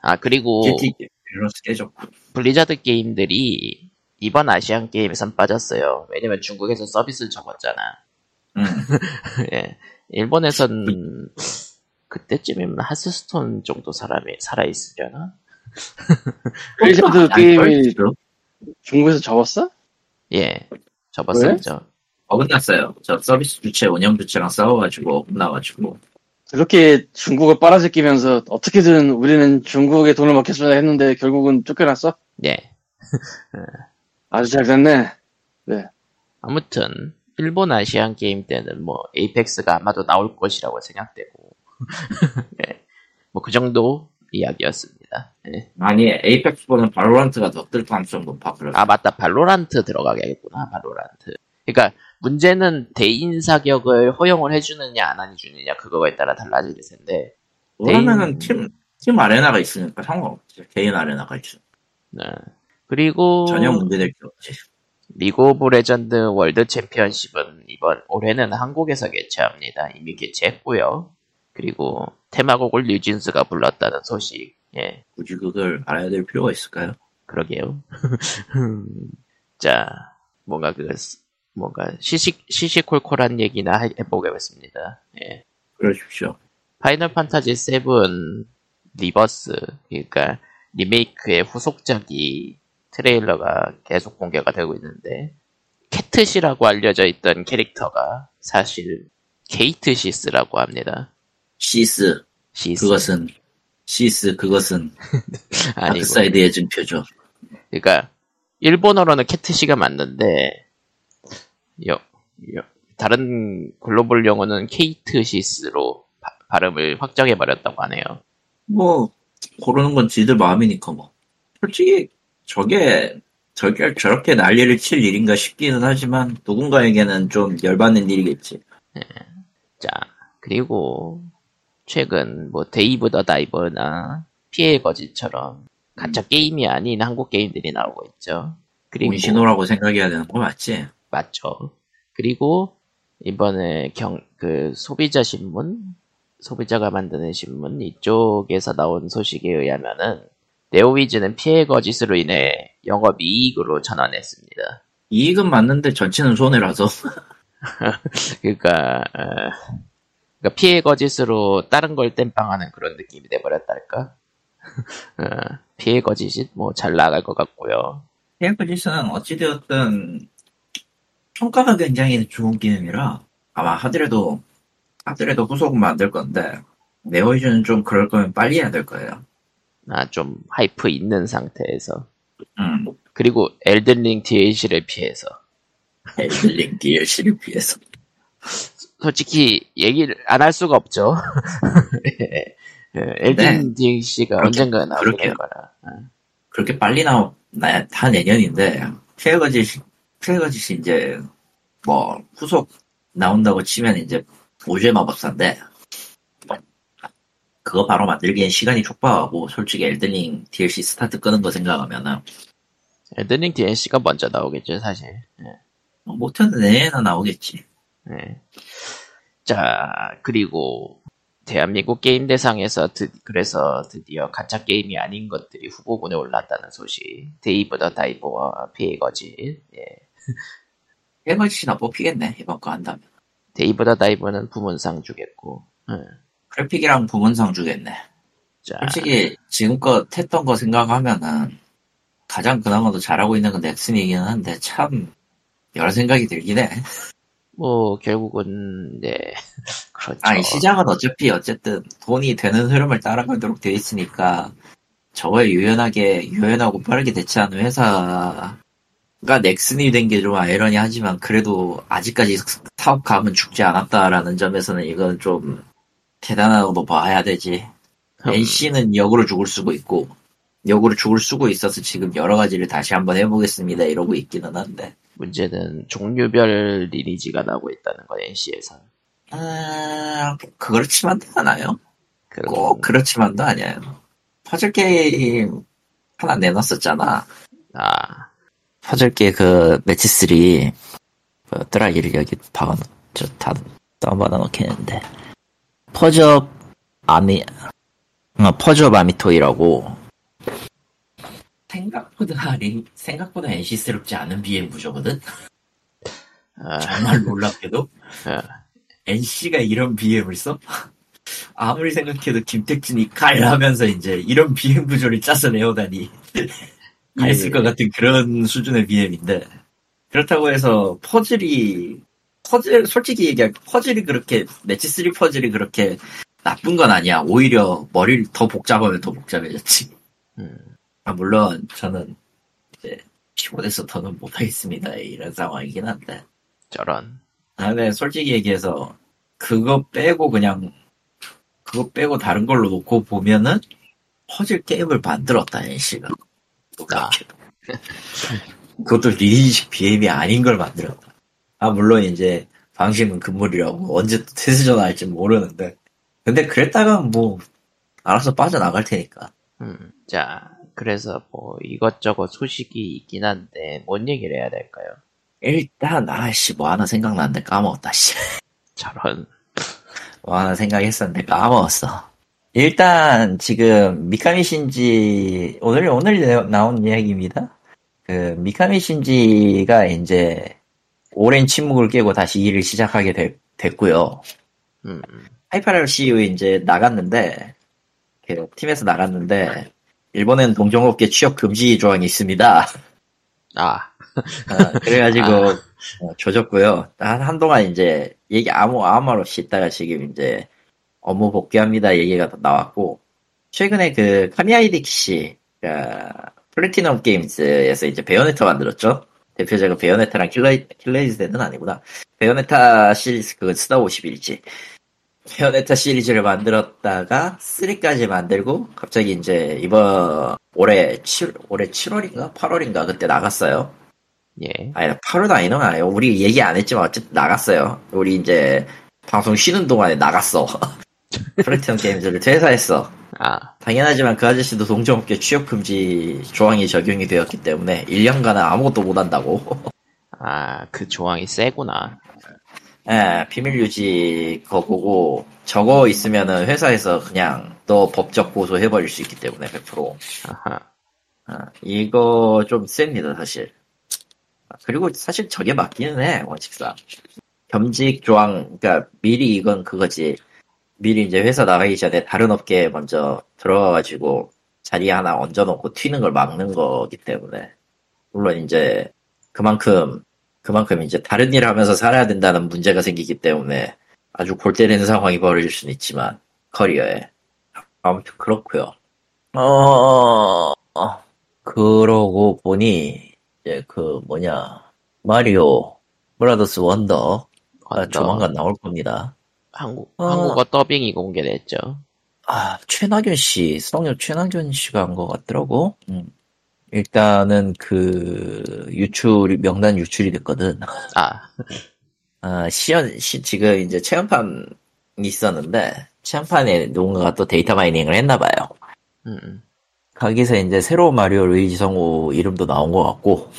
아, 그리고, 밸런스 깨졌고 블리자드 게임들이 이번 아시안 게임에선 빠졌어요. 왜냐면 중국에서 서비스를 접었잖아. 음, (laughs) 예. 일본에선 그때쯤이면 하스스톤 정도 사람이 살아있으려나? (laughs) 블리자드 게임이? 중국에서 접었어? 예. 접었었죠. 어긋났어요. 저 서비스 주체 운영 주체랑 싸워가지고 어긋나가지고 그렇게 중국을 빨아들이면서 어떻게든 우리는 중국에 돈을 먹겠습니다 했는데 결국은 쫓겨났어? 예. (laughs) 아주 잘 됐네. 아무튼 일본 아시안 게임 때는 뭐 에이펙스가 아마도 나올 것이라고 생각되고 (laughs) 예. 뭐그 정도 이야기였습니다. 예. 아니 에이펙스보다는 바로란트가 더 뜰 가능성 높아 그래. 아 맞다 발로란트 들어가겠구나 발로란트 그러니까 문제는 대인 사격을 허용을 해주느냐 안 해주느냐 그거에 따라 달라질 텐데 그러면은 대인- 팀, 팀 아레나가 있으니까 상관없지. 개인 아레나가 있어. 네. 그리고 전혀 문제될 게 없지. 리그 오브 레전드 월드 챔피언십은 이번 올해는 한국에서 개최합니다. 이미 개최했고요. 그리고 테마곡을 뉴진스가 불렀다는 소식. 예. 굳이 그걸 알아야 될 필요가 있을까요? 그러게요. (laughs) 자 뭔가 그 뭔가 시시 시시콜콜한 얘기나 해- 해보겠습니다. 예. 그러십시오. 파이널 판타지 7 리버스 그러니까 리메이크의 후속작이 트레일러가 계속 공개가 되고 있는데 캐트시라고 알려져 있던 캐릭터가 사실 케이트 시스라고 합니다. 시스, 시스 그것은, 시스, 그것은, (laughs) 아니고 다크사이드의 증표죠. 그러니까 일본어로는 캐트시가 맞는데 여, 여- 다른 글로벌 용어는 케이트 시스로 바- 발음을 확정해 버렸다고 하네요. 뭐, 고르는 건 지들 마음이니까 뭐. 솔직히, 저게, 저게 저렇게 난리를 칠 일인가 싶기는 하지만, 누군가에게는 좀 열받는 일이겠지. 자, 그리고 최근 뭐 데이브 더 다이버나 P의 거짓처럼 가짜 게임이 아닌 한국 게임들이 나오고 있죠. 그리고 청신호라고 생각해야 되는 거 맞지? 맞죠. 그리고 이번에 경 그 소비자 신문 소비자가 만드는 신문 이쪽에서 나온 소식에 의하면은 네오위즈는 피해 거짓으로 인해 영업 이익으로 전환했습니다. 이익은 맞는데 전체는 손해라서. (laughs) 그러니까, 어, 그러니까 피해 거짓으로 다른 걸 땜빵하는 그런 느낌이 돼버렸달까? (laughs) 어, 피해 거짓이 뭐 잘 나갈 것 같고요. 헤어크리스는 어찌되었든 평가가 굉장히 좋은 게임이라 아마 하더라도 하더라도 후속은 만들 건데 네오이즈는 좀 그럴 거면 빨리 해야 될 거예요. 아, 좀 하이프 있는 상태에서. 음. 그리고 엘든링 DLC를 피해서. 엘들링 DLC를 위해서. 솔직히 얘기를 안 할 수가 없죠. (laughs) 예. 예, 엘든 DLC가 그렇게- 언젠가 그렇게- 될 거라. 어. 그렇게 빨리 나오, 나, 다 내년인데, 트레거짓, 트레거짓이 이제, 뭐, 후속 나온다고 치면 이제, 오즈의 마법사인데, 그거 바로 만들기엔 시간이 촉박하고, 솔직히 엘든링 DLC 스타트 끊는 거 생각하면은, 엘든링 DLC가 먼저 나오겠죠, 사실. 예. 못해도 내년에 나오겠지. 예. 자, 그리고 대한민국 게임 대상에서 드, 그래서 드디어 가짜 게임이 아닌 것들이 후보군에 올랐다는 소식. 데이브 더 다이버와 P의 거짓. 예. P의 거짓이나 뽑히겠네, 이번 거 한다면. 데이브 더 다이버는 부문상 주겠고. 예. 그래픽이랑 부문상 주겠네. 자, 솔직히, 지금껏 했던 거 생각하면은, 가장 그나마도 잘하고 있는 건 넥슨이긴 한데, 참, 여러 생각이 들긴 해. 뭐 결국은 네 (laughs) 그렇죠. 아니 시장은 어차피 어쨌든 돈이 되는 흐름을 따라가도록 돼 있으니까 저거에 유연하게 유연하고 빠르게 대처하는 회사가 넥슨이 된 게 좀 아이러니하지만 그래도 아직까지 사업 감은 죽지 않았다라는 점에서는 이건 좀 대단하다고 봐야 되지. 음, NC는 역으로 죽을 수고 있고 역으로 죽을 수고 있어서 지금 여러 가지를 다시 한번 해보겠습니다 이러고 있기는 한데 문제는 종류별 리니지가 나오고 있다는 거 NC에서. 아 그렇지만도 않아요. 그, 꼭 그렇지만도 아니에요. 퍼즐 게임 하나 내놨었잖아. 아 퍼즐 게임 그 매치 3 뭐더라 이를 여기 박아 저다 다운받아 놓겠는데 퍼즐 아미 어, 퍼즐 아미토이라고. 생각보다 린 생각보다 NC스럽지 않은 BM 구조거든. 아, 정말 놀랍게도? 아, NC가 이런 BM을 써? 아무리 생각해도 김택진이 칼하면서 이제 이런 BM 구조를 짜서 내오다니. 있을 것 같은 그런 수준의 BM인데. 그렇다고 해서 퍼즐이 퍼즐 솔직히 얘기하면 퍼즐이 그렇게 매치 3 퍼즐이 그렇게 나쁜 건 아니야. 오히려 머리를 더 복잡하면 더 복잡해졌지. 음, 아, 물론 저는 이제 키보드에서 더는 못하겠습니다. 이런 상황이긴 한데. 저런. 아, 근데 솔직히 얘기해서 그거 빼고 그냥 그거 빼고 다른 걸로 놓고 보면은 퍼즐 게임을 만들었다 NC가. 놀랍게도 그것도 리니식 BM이 아닌 걸 만들었다 아 물론 이제 방식은 금물이라고 언제 또 태세 전화할지 모르는데 근데 그랬다가 뭐 알아서 빠져나갈 테니까 음, 자 그래서 뭐 이것저것 소식이 있긴 한데 뭔 얘기를 해야 될까요? 일단 아씨 뭐 하나 생각났는데 까먹었다 씨. (laughs) 저런. 뭐 하나 생각했었는데 까먹었어. 일단 지금 미카미 신지 오늘 오늘 내- 나온 이야기입니다. 그 미카미 신지가 이제 오랜 침묵을 깨고 다시 일을 시작하게 될- 됐고요. 음, 하이파랄 CEO 이제 나갔는데 그 팀에서 나갔는데 일본엔 동종업계 취업 금지 조항이 있습니다. 아, 어, 그래가지고 아. 어, 조졌고요. 한 한동안 이제 얘기 아무 아무 말 없이 있다가 지금 이제 업무 복귀합니다 얘기가 나왔고 최근에 그 카미야 히데키 씨 그, 플래티넘 게임즈에서 이제 베요네타 만들었죠. 대표적인 베요네타랑 킬러 킬러이즈는 아니구나. 베요네타 시리즈 그 스타 51지. 베요네타 시리즈를 만들었다가 3까지 만들고 갑자기 이제 이번 올해 7 올해 7월인가 8월인가 그때 나갔어요. 예. 아니, 8월 아니는 아니에요. 우리 얘기 안 했지만 어쨌든 나갔어요. 우리 이제 방송 쉬는 동안에 나갔어. (laughs) 플래티넘 게임즈를 퇴사했어. 아, 당연하지만 그 아저씨도 동종업계 취업금지 조항이 적용이 되었기 때문에 1년간은 아무것도 못한다고. 아, 그 조항이 세구나. 예, 비밀 유지 거고고 저거 있으면은 회사에서 그냥 너 법적 고소 해버릴 수 있기 때문에 100%. 아하. 아, 이거 좀 셉니다, 사실. 아, 그리고 사실 저게 맞기는 해, 원칙상. 겸직 조항, 그러니까 미리 이건 그거지. 미리 이제 회사 나가기 전에 다른 업계에 먼저 들어가가지고 자리 하나 얹어놓고 튀는 걸 막는 거기 때문에. 물론 이제 그만큼, 그만큼 이제 다른 일 하면서 살아야 된다는 문제가 생기기 때문에 아주 골 때리는 상황이 벌어질 수는 있지만, 커리어에. 아무튼 그렇고요 어, 그러고 보니, 이제 그 뭐냐, 마리오, 브라더스 원더 아. 조만간 나올 겁니다. 한국, 어. 한국어 더빙이 공개됐죠. 아, 최낙연 씨, 성녀 최낙연 씨가 한 것 같더라고. 음. 일단은 그 유출이 명단 유출이 됐거든. 아, 아, 시연 시 지금 이제 체험판이 있었는데 체험판에 누군가가 또 데이터 마이닝을 했나 봐요. 음, 거기서 이제 새로운 마리오 루이지 성우 이름도 나온 것 같고,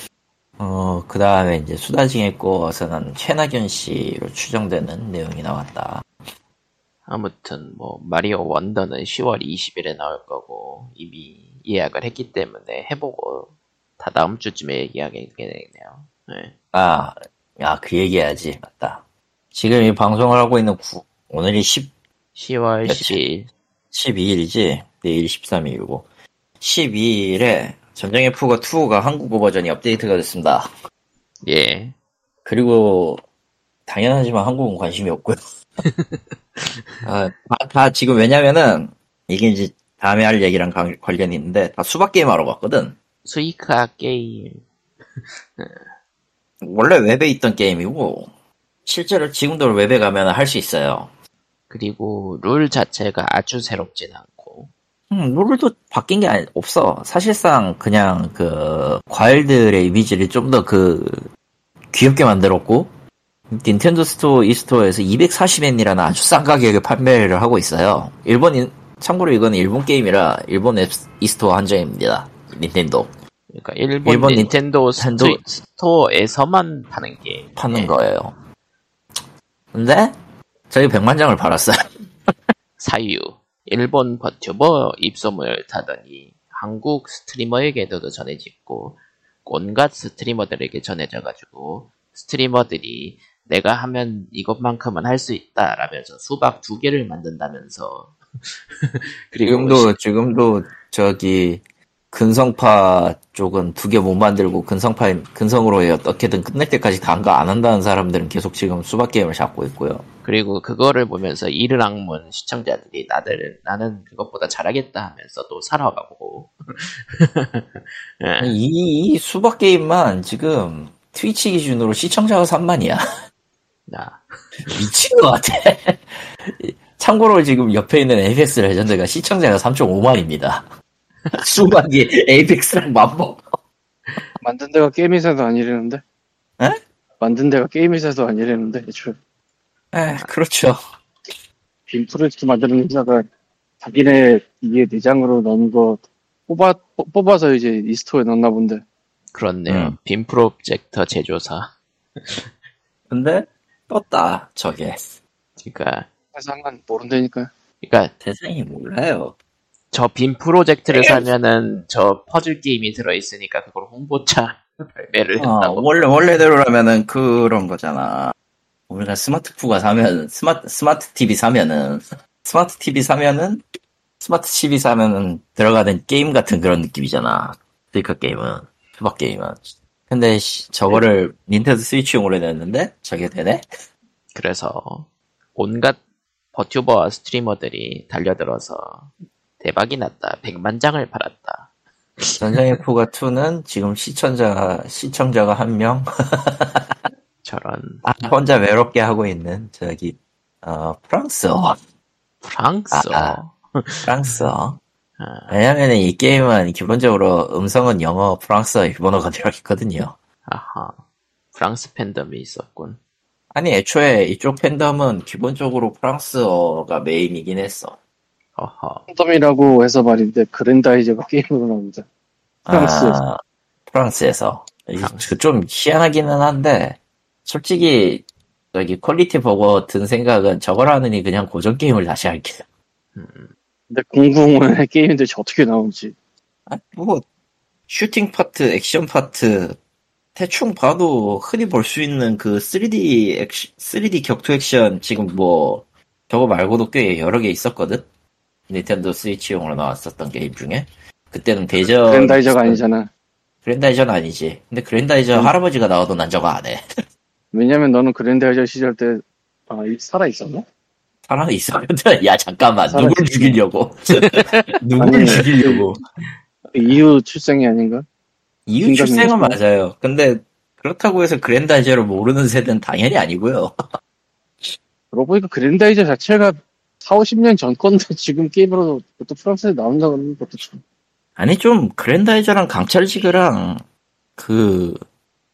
어, 그 다음에 이제 수다징에 꼬어서는 최낙연 씨로 추정되는 내용이 나왔다. 아무튼 뭐 마리오 원더는 10월 20일에 나올 거고 이미 예약을 했기 때문에 해보고 다 다음 주쯤에 얘기하게 되네요. 네. 아, 야, 그 얘기해야지. 맞다. 지금 이 방송을 하고 있는 구, 오늘이 10, 10월 그치. 10일 12일이지? 내일 13일이고. 12일에 전쟁의 푸가 2가 한국어 버전이 업데이트가 됐습니다. 예. 그리고 당연하지만 한국은 관심이 없고요. (laughs) 아, 다, 다 지금 왜냐면은 이게 이제 다음에 할 얘기랑 관- 관련이 있는데 다 수박 게임 하러 갔거든. 스이카 게임 (laughs) 원래 웹에 있던 게임이고 실제로 지금도 웹에 가면 할 수 있어요. 그리고 룰 자체가 아주 새롭진 않고 음, 룰도 바뀐 게 아니- 없어. 사실상 그냥 그 과일들의 이미지를 좀 더 그 귀엽게 만들었고 닌텐도 스토어 이스토어에서 240엔이라는 아주 싼 가격에 판매를 하고 있어요. 일본인 참고로 이건 일본 게임이라 일본 앱 이스토어 한정입니다. 닌텐도 그러니까 일본, 일본 닌텐도 닌텐도- 스토, 스토어에서만 파는 게임 파는 예. 거예요. 근데 거의 100만 장을 팔았어요. 사유 일본 버튜버 입소문을 타더니 한국 스트리머에게도 전해지고 온갖 스트리머들에게 전해져 가지고 스트리머들이 내가 하면 이것만큼은 할 수 있다 라면서 수박 두 개를 만든다면서. 그리고 지금도 지금도 저기 근성파 쪽은 두 개 못 만들고 근성파 근성으로 해 어떻게든 끝낼 때까지 단가 안 한다는 사람들은 계속 지금 수박 게임을 잡고 있고요. 그리고 그거를 보면서 이를 악문 시청자들이 나들 나는 그것보다 잘하겠다 하면서 또 살아가고 (laughs) 예. 이, 이 수박 게임만 지금 트위치 기준으로 시청자가 3만이야. (laughs) 나 미친 것 같아. 참고로 지금 옆에 있는 에이펙스 레전드가 시청자가 3.5만입니다. (laughs) 수박이 에이펙스랑 맞먹. 만든 데가 게임 회사도 아니라는데? 에? 만든 데가 게임 회사도 아니라는데, 애초에. 에, 그렇죠. 빔 프로젝트 만드는 회사가 자기네 이게 내장으로 넣은 거 뽑아, 뽑- 뽑아서 이제 이스토어에 넣나 본데. 그렇네요. 음. 빔 프로젝터 제조사. (laughs) 근데 떴다 저게. 그러니까 회사만 모른다니까요. 그러니까 세상이 몰라요. 저 빔 프로젝트를 사면은 저 퍼즐 게임이 들어 있으니까 그걸 홍보차 (laughs) 발매를 어, 했다고. 원래 원래대로라면은 그런 거잖아. 우리가 스마트푸가 사면 스마트 스마트 TV 사면은 스마트 TV 사면은 스마트 TV 사면은 들어가는 게임 같은 그런 느낌이잖아. 스이카 게임은 수박 게임은. 근데 씨, 저거를 닌텐도 스위치용으로 냈는데 저게 되네? 그래서 온갖 버튜버와 스트리머들이 달려들어서 대박이 났다. 100만 장을 팔았다. 전장의 포가 2는 지금 시청자 시청자가 한 명, (laughs) 저런 아, 혼자 외롭게 하고 있는 저기 어 프랑스어. 프랑스어. 아, 프랑스어. 아, 왜냐면 이 게임은 기본적으로 음성은 영어, 프랑스어, 일본어가 들어있거든요. 아하. 프랑스 팬덤이 있었군. 아니, 애초에 이쪽 팬덤은 기본적으로 프랑스어가 메인이긴 했어. 어허. 팬덤이라고 해서 말인데, 그랜다이저가 (laughs) 게임으로 나옵니다. 프랑스에서. 아, 프랑스에서. 프랑스. 그좀 희한하기는 한데, 솔직히, 저기 퀄리티 보고 든 생각은 저걸 하느니 그냥 고전 게임을 다시 할게요. 근데 공공의 게임인데 저 어떻게 나오지? 아, 뭐, 슈팅 파트, 액션 파트, 대충 봐도 흔히 볼 수 있는 그 3D 액션, 3D 격투 액션 지금 뭐, 저거 말고도 꽤 여러 개 있었거든? 닌텐도 스위치용으로 나왔었던 게임 중에. 그때는 대전. 그랜다이저가 아니잖아. 그랜다이저는 아니지. 근데 그랜다이저 음. 할아버지가 나와도 난 저거 안 해. (laughs) 왜냐면 너는 그랜다이저 시절 때, 아, 이- 살아있었나? 사람 있었거든. (laughs) 야, 잠깐만. 사람 누굴. 죽이려고. (laughs) 누굴 아니. 죽이려고. 이후 출생이 아닌가? 이유 출생은? 맞아요. 근데 그렇다고 해서 그랜다이저를 모르는 세대는 당연히 아니고요. 그러고 보니까 그랜다이저 자체가 4, 50년 전 건데 (laughs) 지금 게임으로 또 프랑스에 나온다는 것도 참. 아니 좀 그랜다이저랑 강철지그랑 그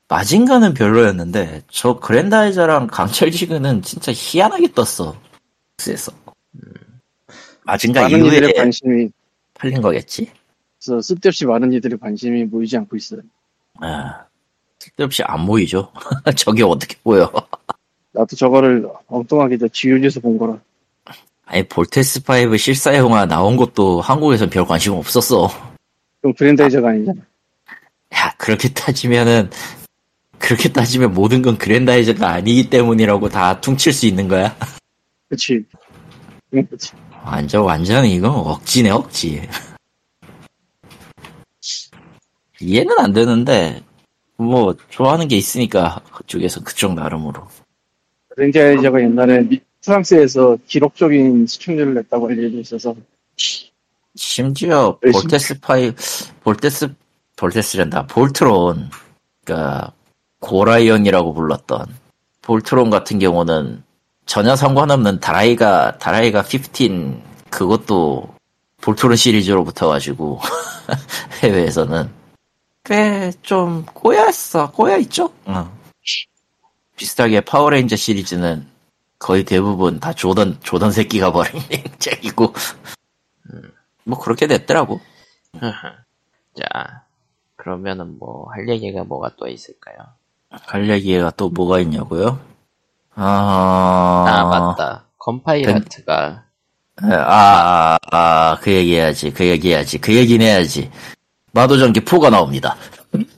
마징가는 별로였는데 저 그랜다이저랑 강철지그는 진짜 희한하게 떴어. 그래서 마징가 많은 이후에 관심이 팔린 거겠지? 있어 쓸데없이 많은 이들의 관심이 모이지 않고 있어요. 아, 쓸데없이 안 보이죠. (laughs) 저게 어떻게 보여? 나도 저거를 엉뚱하게 저 지우지에서 본 거라. 아니 볼테스 5 실사 영화 나온 것도 한국에선 별 관심 없었어. 그럼 그랜다이저가 아니잖아. 야 그렇게 따지면은 그렇게 따지면 모든 건 그랜다이저가 아니기 때문이라고 다 퉁칠 수 있는 거야. 그치. 응, 그치. 완전 완전 이건 억지네 억지. 이해는 안 되는데 뭐 좋아하는 게 있으니까 그쪽에서 그쪽 나름으로. 그랜다이저가 옛날에 미- 프랑스에서 기록적인 시청률을 냈다고 알려져 있어서 심지어 네, 볼테스 파이브 볼테스 볼테스란다. 볼트론 그러니까 고라이언이라고 불렀던 볼트론 같은 경우는 전혀 상관없는 다이라가 다이라가 15 그것도 볼트론 시리즈로 붙어가지고 (laughs) 해외에서는 꽤 좀 꼬여있어. 꼬여 있죠? 어. 비슷하게 파워레인저 시리즈는 거의 대부분 다 조던 조던 새끼가 버린 (laughs) 책이고 뭐 그렇게 됐더라고. (laughs) 자, 그러면은 뭐 할 얘기가 뭐가 또 있을까요? 할 얘기가 또 뭐가 있냐고요? 아, 아, 맞다. 컴파일 하트가 아, 아, 아, 그 얘기 해야지, 그 얘기 해야지, 그 얘기는 해야지. 마도전기 4가 나옵니다. (laughs)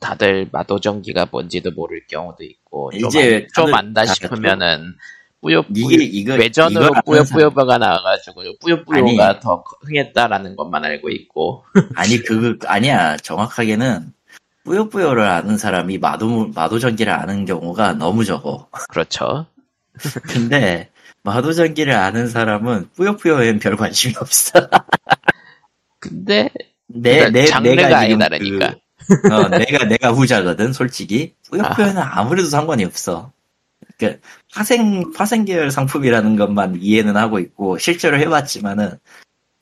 다들 마도전기가 뭔지도 모를 경우도 있고 좀, 이제 안, 좀 안다 다 싶으면은 뿌요 이게, 이거, 외전으로 뿌요뿌요가 나와가지고 뿌요뿌요가 아니. 더 흥했다라는 것만 알고 있고 (laughs) 아니, 그, 아니야. 정확하게는, 뿌요뿌요를 아는 사람이 마도, 마도전기를 아는 경우가 너무 적어. (laughs) 그렇죠. 근데, 마도전기를 아는 사람은 뿌요뿌요엔 별 관심이 없어. (laughs) 근데 내, 내, 장르가 내가 아니 지금 다르니까. 그, 어, 내가, 내가 후자거든, 솔직히. 뿌요뿌요는 아무래도 상관이 없어. 그니까, 파생, 파생 계열 상품이라는 것만 이해는 하고 있고, 실제로 해봤지만은,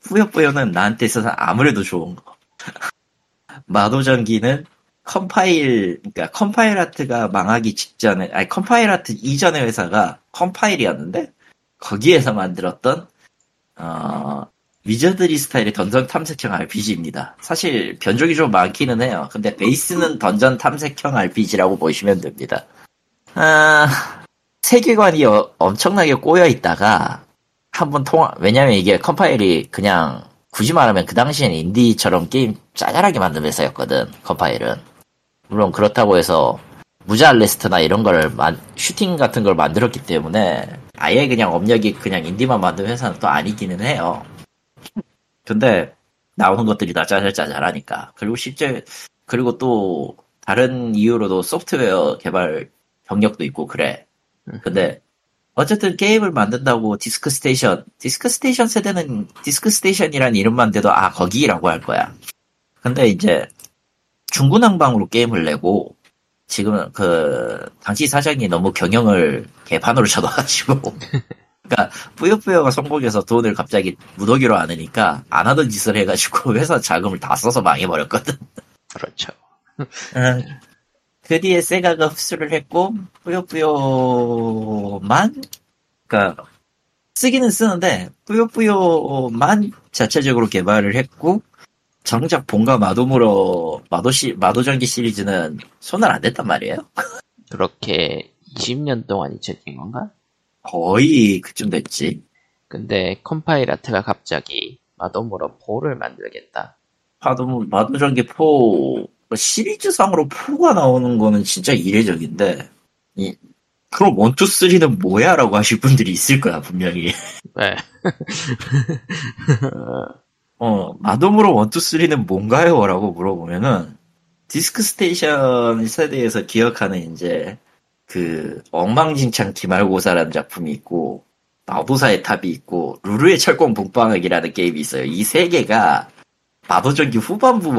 뿌요뿌요는 나한테 있어서 아무래도 좋은 거. (laughs) 마도전기는 컴파일, 그니까 컴파일 하트가 망하기 직전에, 아니, 컴파일 하트 이전의 회사가 컴파일이었는데, 거기에서 만들었던, 어, 위저드리 스타일의 던전 탐색형 RPG입니다. 사실 변종이 좀 많기는 해요. 근데 베이스는 던전 탐색형 RPG라고 보시면 됩니다. 아, 세계관이 어- 엄청나게 꼬여 있다가 한번 통합, 왜냐면 이게 컴파일이 그냥 굳이 말하면 그 당시엔 인디처럼 게임 짜잘하게 만든 회사였거든, 컴파일은. 물론 그렇다고 해서 무자 알레스테나 이런 걸 만- 슈팅 같은 걸 만들었기 때문에 아예 그냥 업력이 그냥 인디만 만든 회사는 또 아니기는 해요. 근데 나오는 것들이 다 짜잘짜잘하니까. 그리고 실제 그리고 또 다른 이유로도 소프트웨어 개발 경력도 있고 그래. 근데 어쨌든 게임을 만든다고 디스크 스테이션 디스크 스테이션 세대는 디스크 스테이션이라는 이름만 대도 아 거기라고 할 거야. 근데 이제 중구난방으로 게임을 내고 지금 그 당시 사장이 너무 경영을 개판으로 (laughs) 쳐놔가지고 (laughs) 그러니까 뿌요뿌요가 성공해서 돈을 갑자기 무더기로 안 하니까 안 하던 짓을 해가지고 (laughs) 회사 자금을 다 써서 망해버렸거든. 그렇죠. 그 뒤에 세가가 흡수를 했고 뿌요뿌요만 그러니까 쓰기는 쓰는데 뿌요뿌요만 자체적으로 개발을 했고 정작 본가 마도모노 마도시 마도전기 시리즈는 손을 안 댔단 말이에요. 그렇게 20년 동안 잊혀진 건가? 거의 그쯤 됐지. 근데 컴파일 하트가 갑자기 마도모노 4를 만들겠다. 마도 마도전기 4 시리즈상으로 4가 나오는 거는 진짜 이례적인데 이 그럼 1, 2, 3는 뭐야? 라고 하실 분들이 있을 거야, 분명히. 네. (laughs) 어, 마돔으로 1, 2, 3는 뭔가요? 라고 물어보면은, 디스크 스테이션 세대에서 기억하는 이제, 그, 엉망진창 기말고사라는 작품이 있고, 마도사의 탑이 있고, 루루의 철권 봄방학이라는 게임이 있어요. 이 세 개가, 마도전기 후반부 1, 2,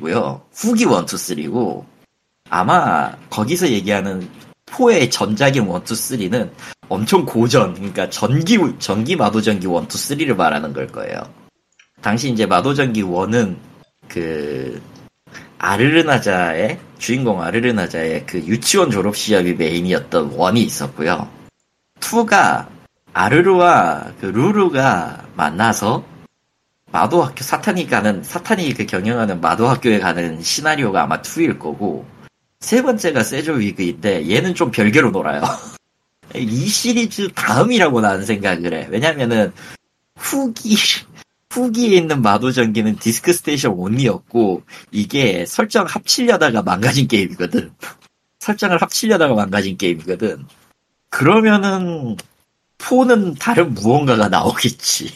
3고요. 후기 1, 2, 3고, 아마 거기서 얘기하는 4의 전작인 1, 2, 3는 엄청 고전, 그러니까 전기, 전기 마도전기 1, 2, 3를 말하는 걸 거예요. 당시 이제 마도전기 1은 그, 아르르나자의, 주인공 아르르나자의 그 유치원 졸업 시합이 메인이었던 1이 있었고요. 2가 아르르와 그 루루가 만나서 마도 학교, 사탄이 가는, 사탄이 그 경영하는 마도 학교에 가는 시나리오가 아마 2일 거고, 세 번째가 세조 위그인데, 얘는 좀 별개로 놀아요. (laughs) 이 시리즈 다음이라고 나는 생각을 해. 왜냐면은, 후기, 후기에 있는 마도 전기는 디스크 스테이션 1이었고, 이게 설정 합치려다가 망가진 게임이거든. (laughs) 설정을 합치려다가 망가진 게임이거든. 그러면은, 4는 다른 무언가가 나오겠지.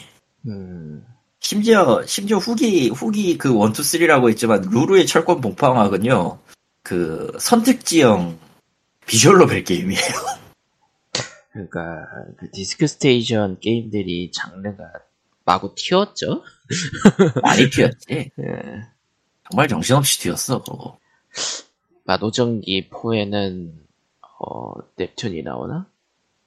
음, 심지어, 심지어 후기, 후기 그 1, 2, 3라고 했지만, 루루의 철권 봄방학은요, 그, 선택지형 visual novel 게임이에요. (laughs) 그러니까 그 디스크 스테이션 게임들이 장르가 마구 튀었죠. (laughs) 많이 튀었지. 예. 정말 정신없이 튀었어, 그거. 마도전기 4에는 어, 넵튠이 나오나?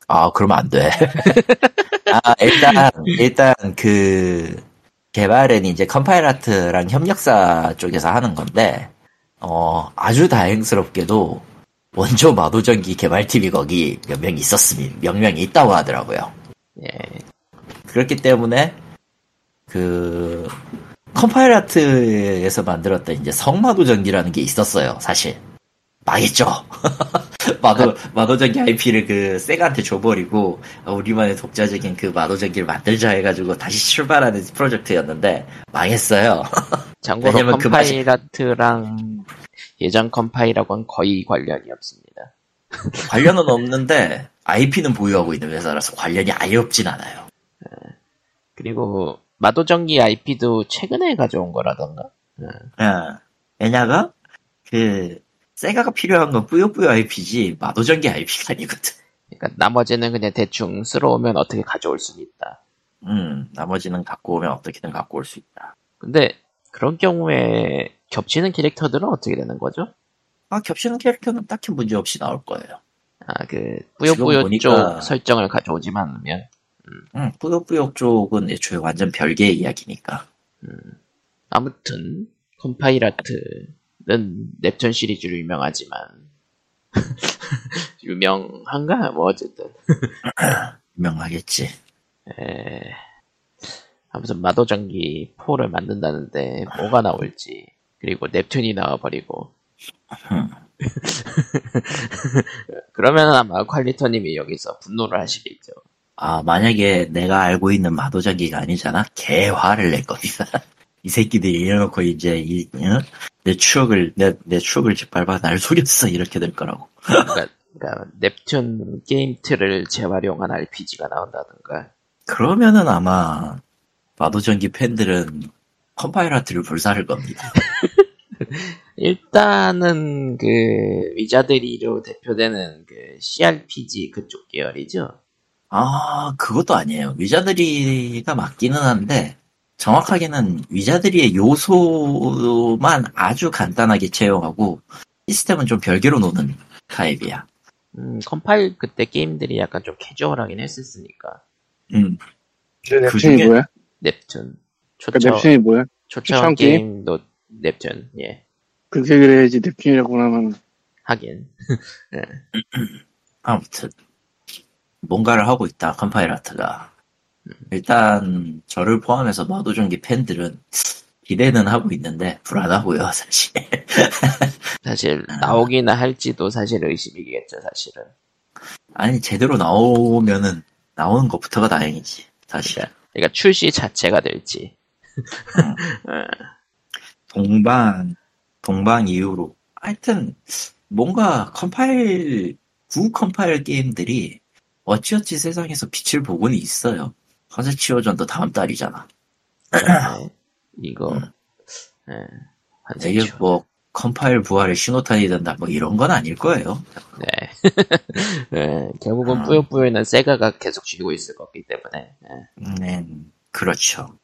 아, 그러면 안 돼. (laughs) 아, 일단, 일단, 그, 개발은 이제 컴파일아트랑 협력사 쪽에서 하는 건데, 어, 아주 다행스럽게도, 원조 마도전기 개발팀이 거기 몇명 있었으니, 몇 명이 있다고 하더라고요. 예. 그렇기 때문에, 그, 컴파일 아트에서 만들었던 이제 성마도전기라는 게 있었어요, 사실. 망했죠. 마도, 마도전기 IP를 그, 세가한테 줘버리고, 어, 우리만의 독자적인 그 마도전기를 만들자 해가지고 다시 출발하는 프로젝트였는데, 망했어요. (laughs) 참고로 그 맛이- 컴파일아트랑 예전 컴파일하고는 거의 관련이 없습니다. 관련은 없는데, IP는 보유하고 있는 회사라서 관련이 아예 없진 않아요. 그리고 마도전기 IP도 최근에 가져온 거라던가? 예. 왜냐가, 그, 세가가 필요한 건 뿌요뿌요 IP지, 마도전기 IP가 아니거든. 그러니까 나머지는 그냥 대충 쓸어오면 어떻게 가져올 수는 있다. 음, 나머지는 갖고 오면 어떻게든 갖고 올 수 있다. 근데 그런 경우에 겹치는 캐릭터들은 어떻게 되는 거죠? 아, 겹치는 캐릭터는 딱히 문제 없이 나올 거예요. 아, 그 뿌요뿌요 보니까- 쪽 설정을 가져오지만 않으면 응, 뿌요뿌요 쪽은 애초에 완전 별개의 이야기니까. 아무튼 컴파일아트는 넵튠 시리즈로 유명하지만 (laughs) 유명한가? 뭐 어쨌든 (laughs) 유명하겠지. 에... 아무튼 마도전기 4를 만든다는데 뭐가 나올지 그리고 넵튠이 나와버리고 (laughs) 그러면 아마 퀄리터님이 여기서 분노를 하시겠죠 아, 만약에 내가 알고 있는 마도전기가 아니잖아? 개 화를 낼 겁니다. (laughs) 이 새끼들이 이래놓고 이제, 이, 응? 내 추억을, 내, 내 추억을 짓밟아 날 속였어. 이렇게 될 거라고. 그러니까, 그러니까 넵튠 게임 틀을 재활용한 RPG가 나온다든가 그러면은 아마, 마도전기 팬들은 컴파일아트를 불사를 겁니다. (laughs) 일단은 그 위자드리로 대표되는 그 CRPG 그쪽 계열이죠 아, 그것도 아니에요. 위자드리가 맞기는 한데, 정확하게는 위자드리의 요소만 아주 간단하게 채용하고, 시스템은 좀 별개로 노는 타입이야. 음, 컴파일 그때 게임들이 약간 좀 캐주얼하긴 했었으니까. 음, 그 중에- 뭐야? 넵튠 그러니까 초차원 넵튠이 뭐야? 초차원 초차원 게임 도 넵튠 예. 그렇게 그래야지 넵튠이라고 하면. 하긴. (laughs) 아무튼, 뭔가를 하고 있다, 컴파일아트가. 일단, 저를 포함해서 마도전기 팬들은 기대는 하고 있는데, 불안하고요, (laughs) 사실. 사실 나오기나 할지도 사실 의심이겠죠 사실은 아니, 제대로 나오면은, 나오는 것부터가 다행이지, 사실. 그러니까 출시 자체가 될지 동방, 동방 이후로. 하여튼, 뭔가 컴파일, 구 컴파일 게임들이 어찌어찌 세상에서 빛을 보고는 있어요. 환세취호전도 다음 달이잖아. 네. 이거 예. 이게 환세취 뭐, 컴파일 부활의 신호탄이 된다, 뭐 이런 건 아닐 거예요. 네. (laughs) 네, 결국은 아. 뿌요뿌요는 세가가 계속 쥐고 있을 거기 때문에 예. 네, 그렇죠.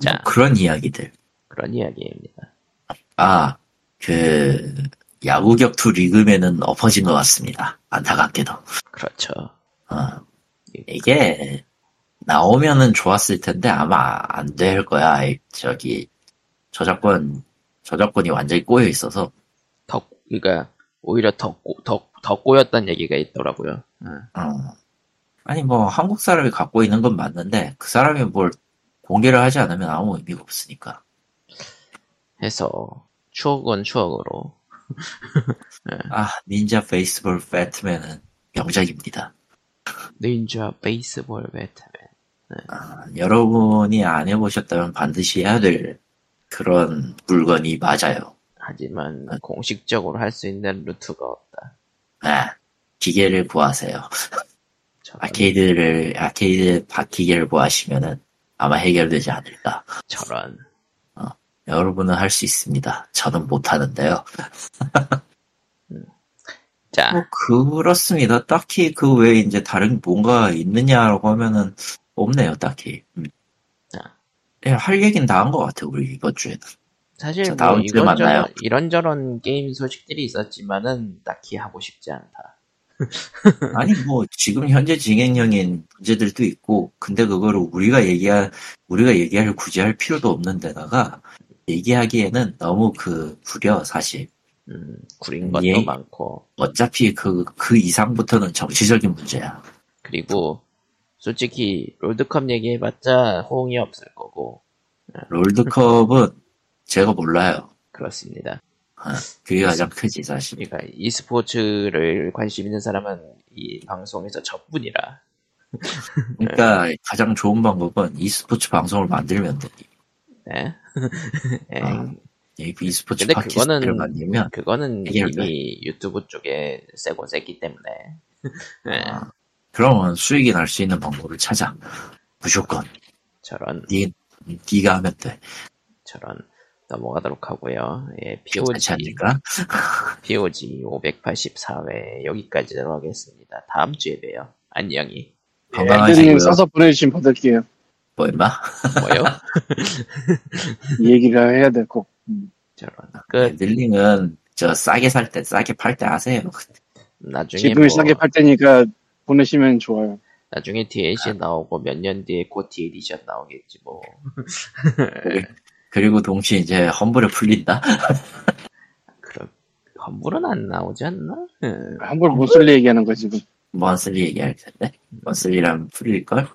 자. 뭐 그런 이야기들. 그런 이야기입니다. 아, 그 야구 격투 리그면은 엎어진 것 같습니다. 안타깝게도. 그렇죠. 어, 이게 나오면은 좋았을 텐데 아마 안 될 거야. 이- 저기 저작권 저작권이 완전히 꼬여 있어서 더, 그러니까 오히려 더, 꼬- 더, 더 꼬였다는 얘기가 있더라고요. 응. 어. 아니 뭐 한국 사람이 갖고 있는 건 맞는데 그 사람이 뭘 공개를 하지 않으면 아무 의미가 없으니까. 해서 추억은 추억으로 (laughs) 아 닌자 베이스볼 배트맨은 명작입니다. 닌자 베이스볼 배트맨. 아, 여러분이 안 해보셨다면 반드시 해야 될 그런 물건이 맞아요. 하지만 공식적으로 할 수 있는 루트가 없다. 아, 기계를 구하세요. (laughs) 저런, 아케이드를 아케이드 바퀴계를 구하시면은 아마 해결되지 않을까. 저런. 여러분은 할 수 있습니다. 저는 못 하는데요. (laughs) 자, 뭐 그렇습니다. 딱히 그 외에 이제 다른 뭔가 있느냐라고 하면은 없네요. 딱히. 음. 자. 예, 할 얘기는 다 한 것 같아요. 우리 이번 주에는. 사실 자, 뭐 다음 주에 만나요. 이런저런, 이런저런 게임 소식들이 있었지만은 딱히 하고 싶지 않다. (laughs) 아니 뭐 지금 현재 진행형인 문제들도 있고 근데 그거를 우리가 얘기할 우리가 얘기할 굳이 할 필요도 없는 데다가 얘기하기에는 너무 그 구려 사실. 음, 구린 것도 예. 많고. 어차피 그 그 이상부터는 정치적인 문제야. 그리고 솔직히 롤드컵 얘기해봤자 호응이 없을 거고. 롤드컵은 제가 몰라요. 그렇습니다. 아, 그게 가장 크지 사실. 그러니까 e스포츠를 관심 있는 사람은 이 방송에서 저뿐이라. 그러니까 가장 좋은 방법은 e스포츠 방송을 만들면 돼. 네. 엥. (laughs) 아, 이 e스포츠 근데 그거는 만들면 그거는. 이미 유튜브 쪽에 세고 셌기 때문에 네. 아, 그러면 수익이 날 수 있는 방법을 찾아 무조건 저런 니, 네가 하면 돼 저런 넘어가도록 하고요. 예, POG 않을까? (laughs) POG 584회 여기까지로 하겠습니다. 다음 주에 봬요. 안녕히. 건강하시고요. 님 써서 보내주시면 받을게요. 뭐 임마? 뭐요? 이 얘기가 해야 될 거. 음. 저런 끝. 딜링은 저 싸게 살 때 싸게 팔때 하세요. 나중에 지금 뭐 싸게 팔 테니까 보내시면 좋아요. 나중에 DLC 나오고 몇 년 뒤에 GOTY edition 나오겠지 뭐. 그리고 동시에 이제 Humble에 풀린다. (laughs) 그럼 Humble은 안 나오지 않나? 음, Humble Monthly 얘기하는 거 지금. Monthly 얘기할 텐데 Monthly라면 풀릴 걸.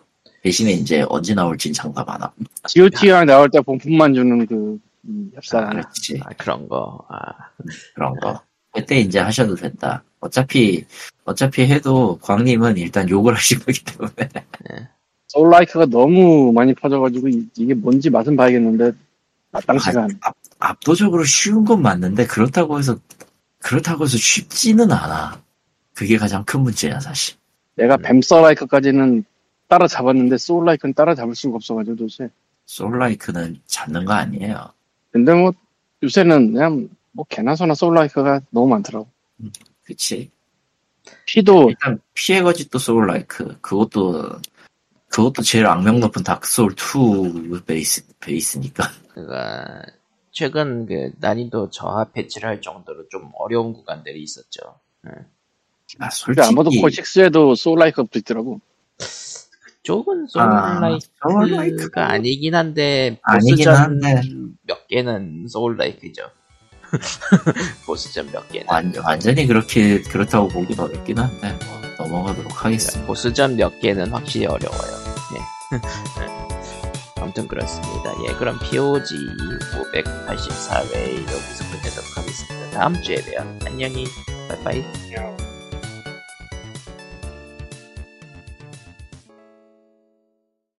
대신에 이제 언제 나올진 장담 안 하고. GOTY랑 나올 때 본품만 주는 그 음, 협상. 그렇지 아 그런 거. 아 그런 거. 그때 이제 하셔도 된다. 어차피 어차피 해도 광님은 일단 욕을 (laughs) 하실 거기 때문에 소울라이크가 너무 많이 퍼져가지고 이- 이게 뭔지 맛은 봐야겠는데 마땅치가 않아. 압, 압도적으로 쉬운 건 맞는데 그렇다고 해서 그렇다고 해서 쉽지는 않아. 그게 가장 큰 문제야 사실. 내가 뱀 서라이크까지는 따라잡았는데 소울라이크는 따라잡을 수가 없어가지고 도대체. 솔라이크는 잡는 거 아니에요. 근데 뭐 요새는 그냥 뭐 개나 소나 소울라이크가 너무 많더라고. 그치? 피도 일단 피해 거짓도 소울라이크 그것도 그것도 제일 악명 높은 다크 소울 2 베이스 베이스니까. (laughs) 그가 최근 그 난이도 저하 패치를 할 정도로 좀 어려운 구간들이 있었죠. 아 근데 아마도 솔직히 코6에도 소울라이크가 붙어있더라고. 쪽은 아, 소울라이크가 소울라이크가- 아 니긴 한데 아니긴 보스전 한데. 몇 개는 소울라이크죠. (laughs) 보스전 몇 개는 완, 완전히 그렇게 그렇다고 보긴 어렵긴 한데 뭐, 넘어가도록 하겠습니다. 보스전 몇 개는 확실히 어려워요. 예. (laughs) 아무튼 그렇습니다. 예, 그럼 POG 584회 여기서 끝내도록 하겠습니다. 다음 주에 봬요. 안녕히, 바이바이.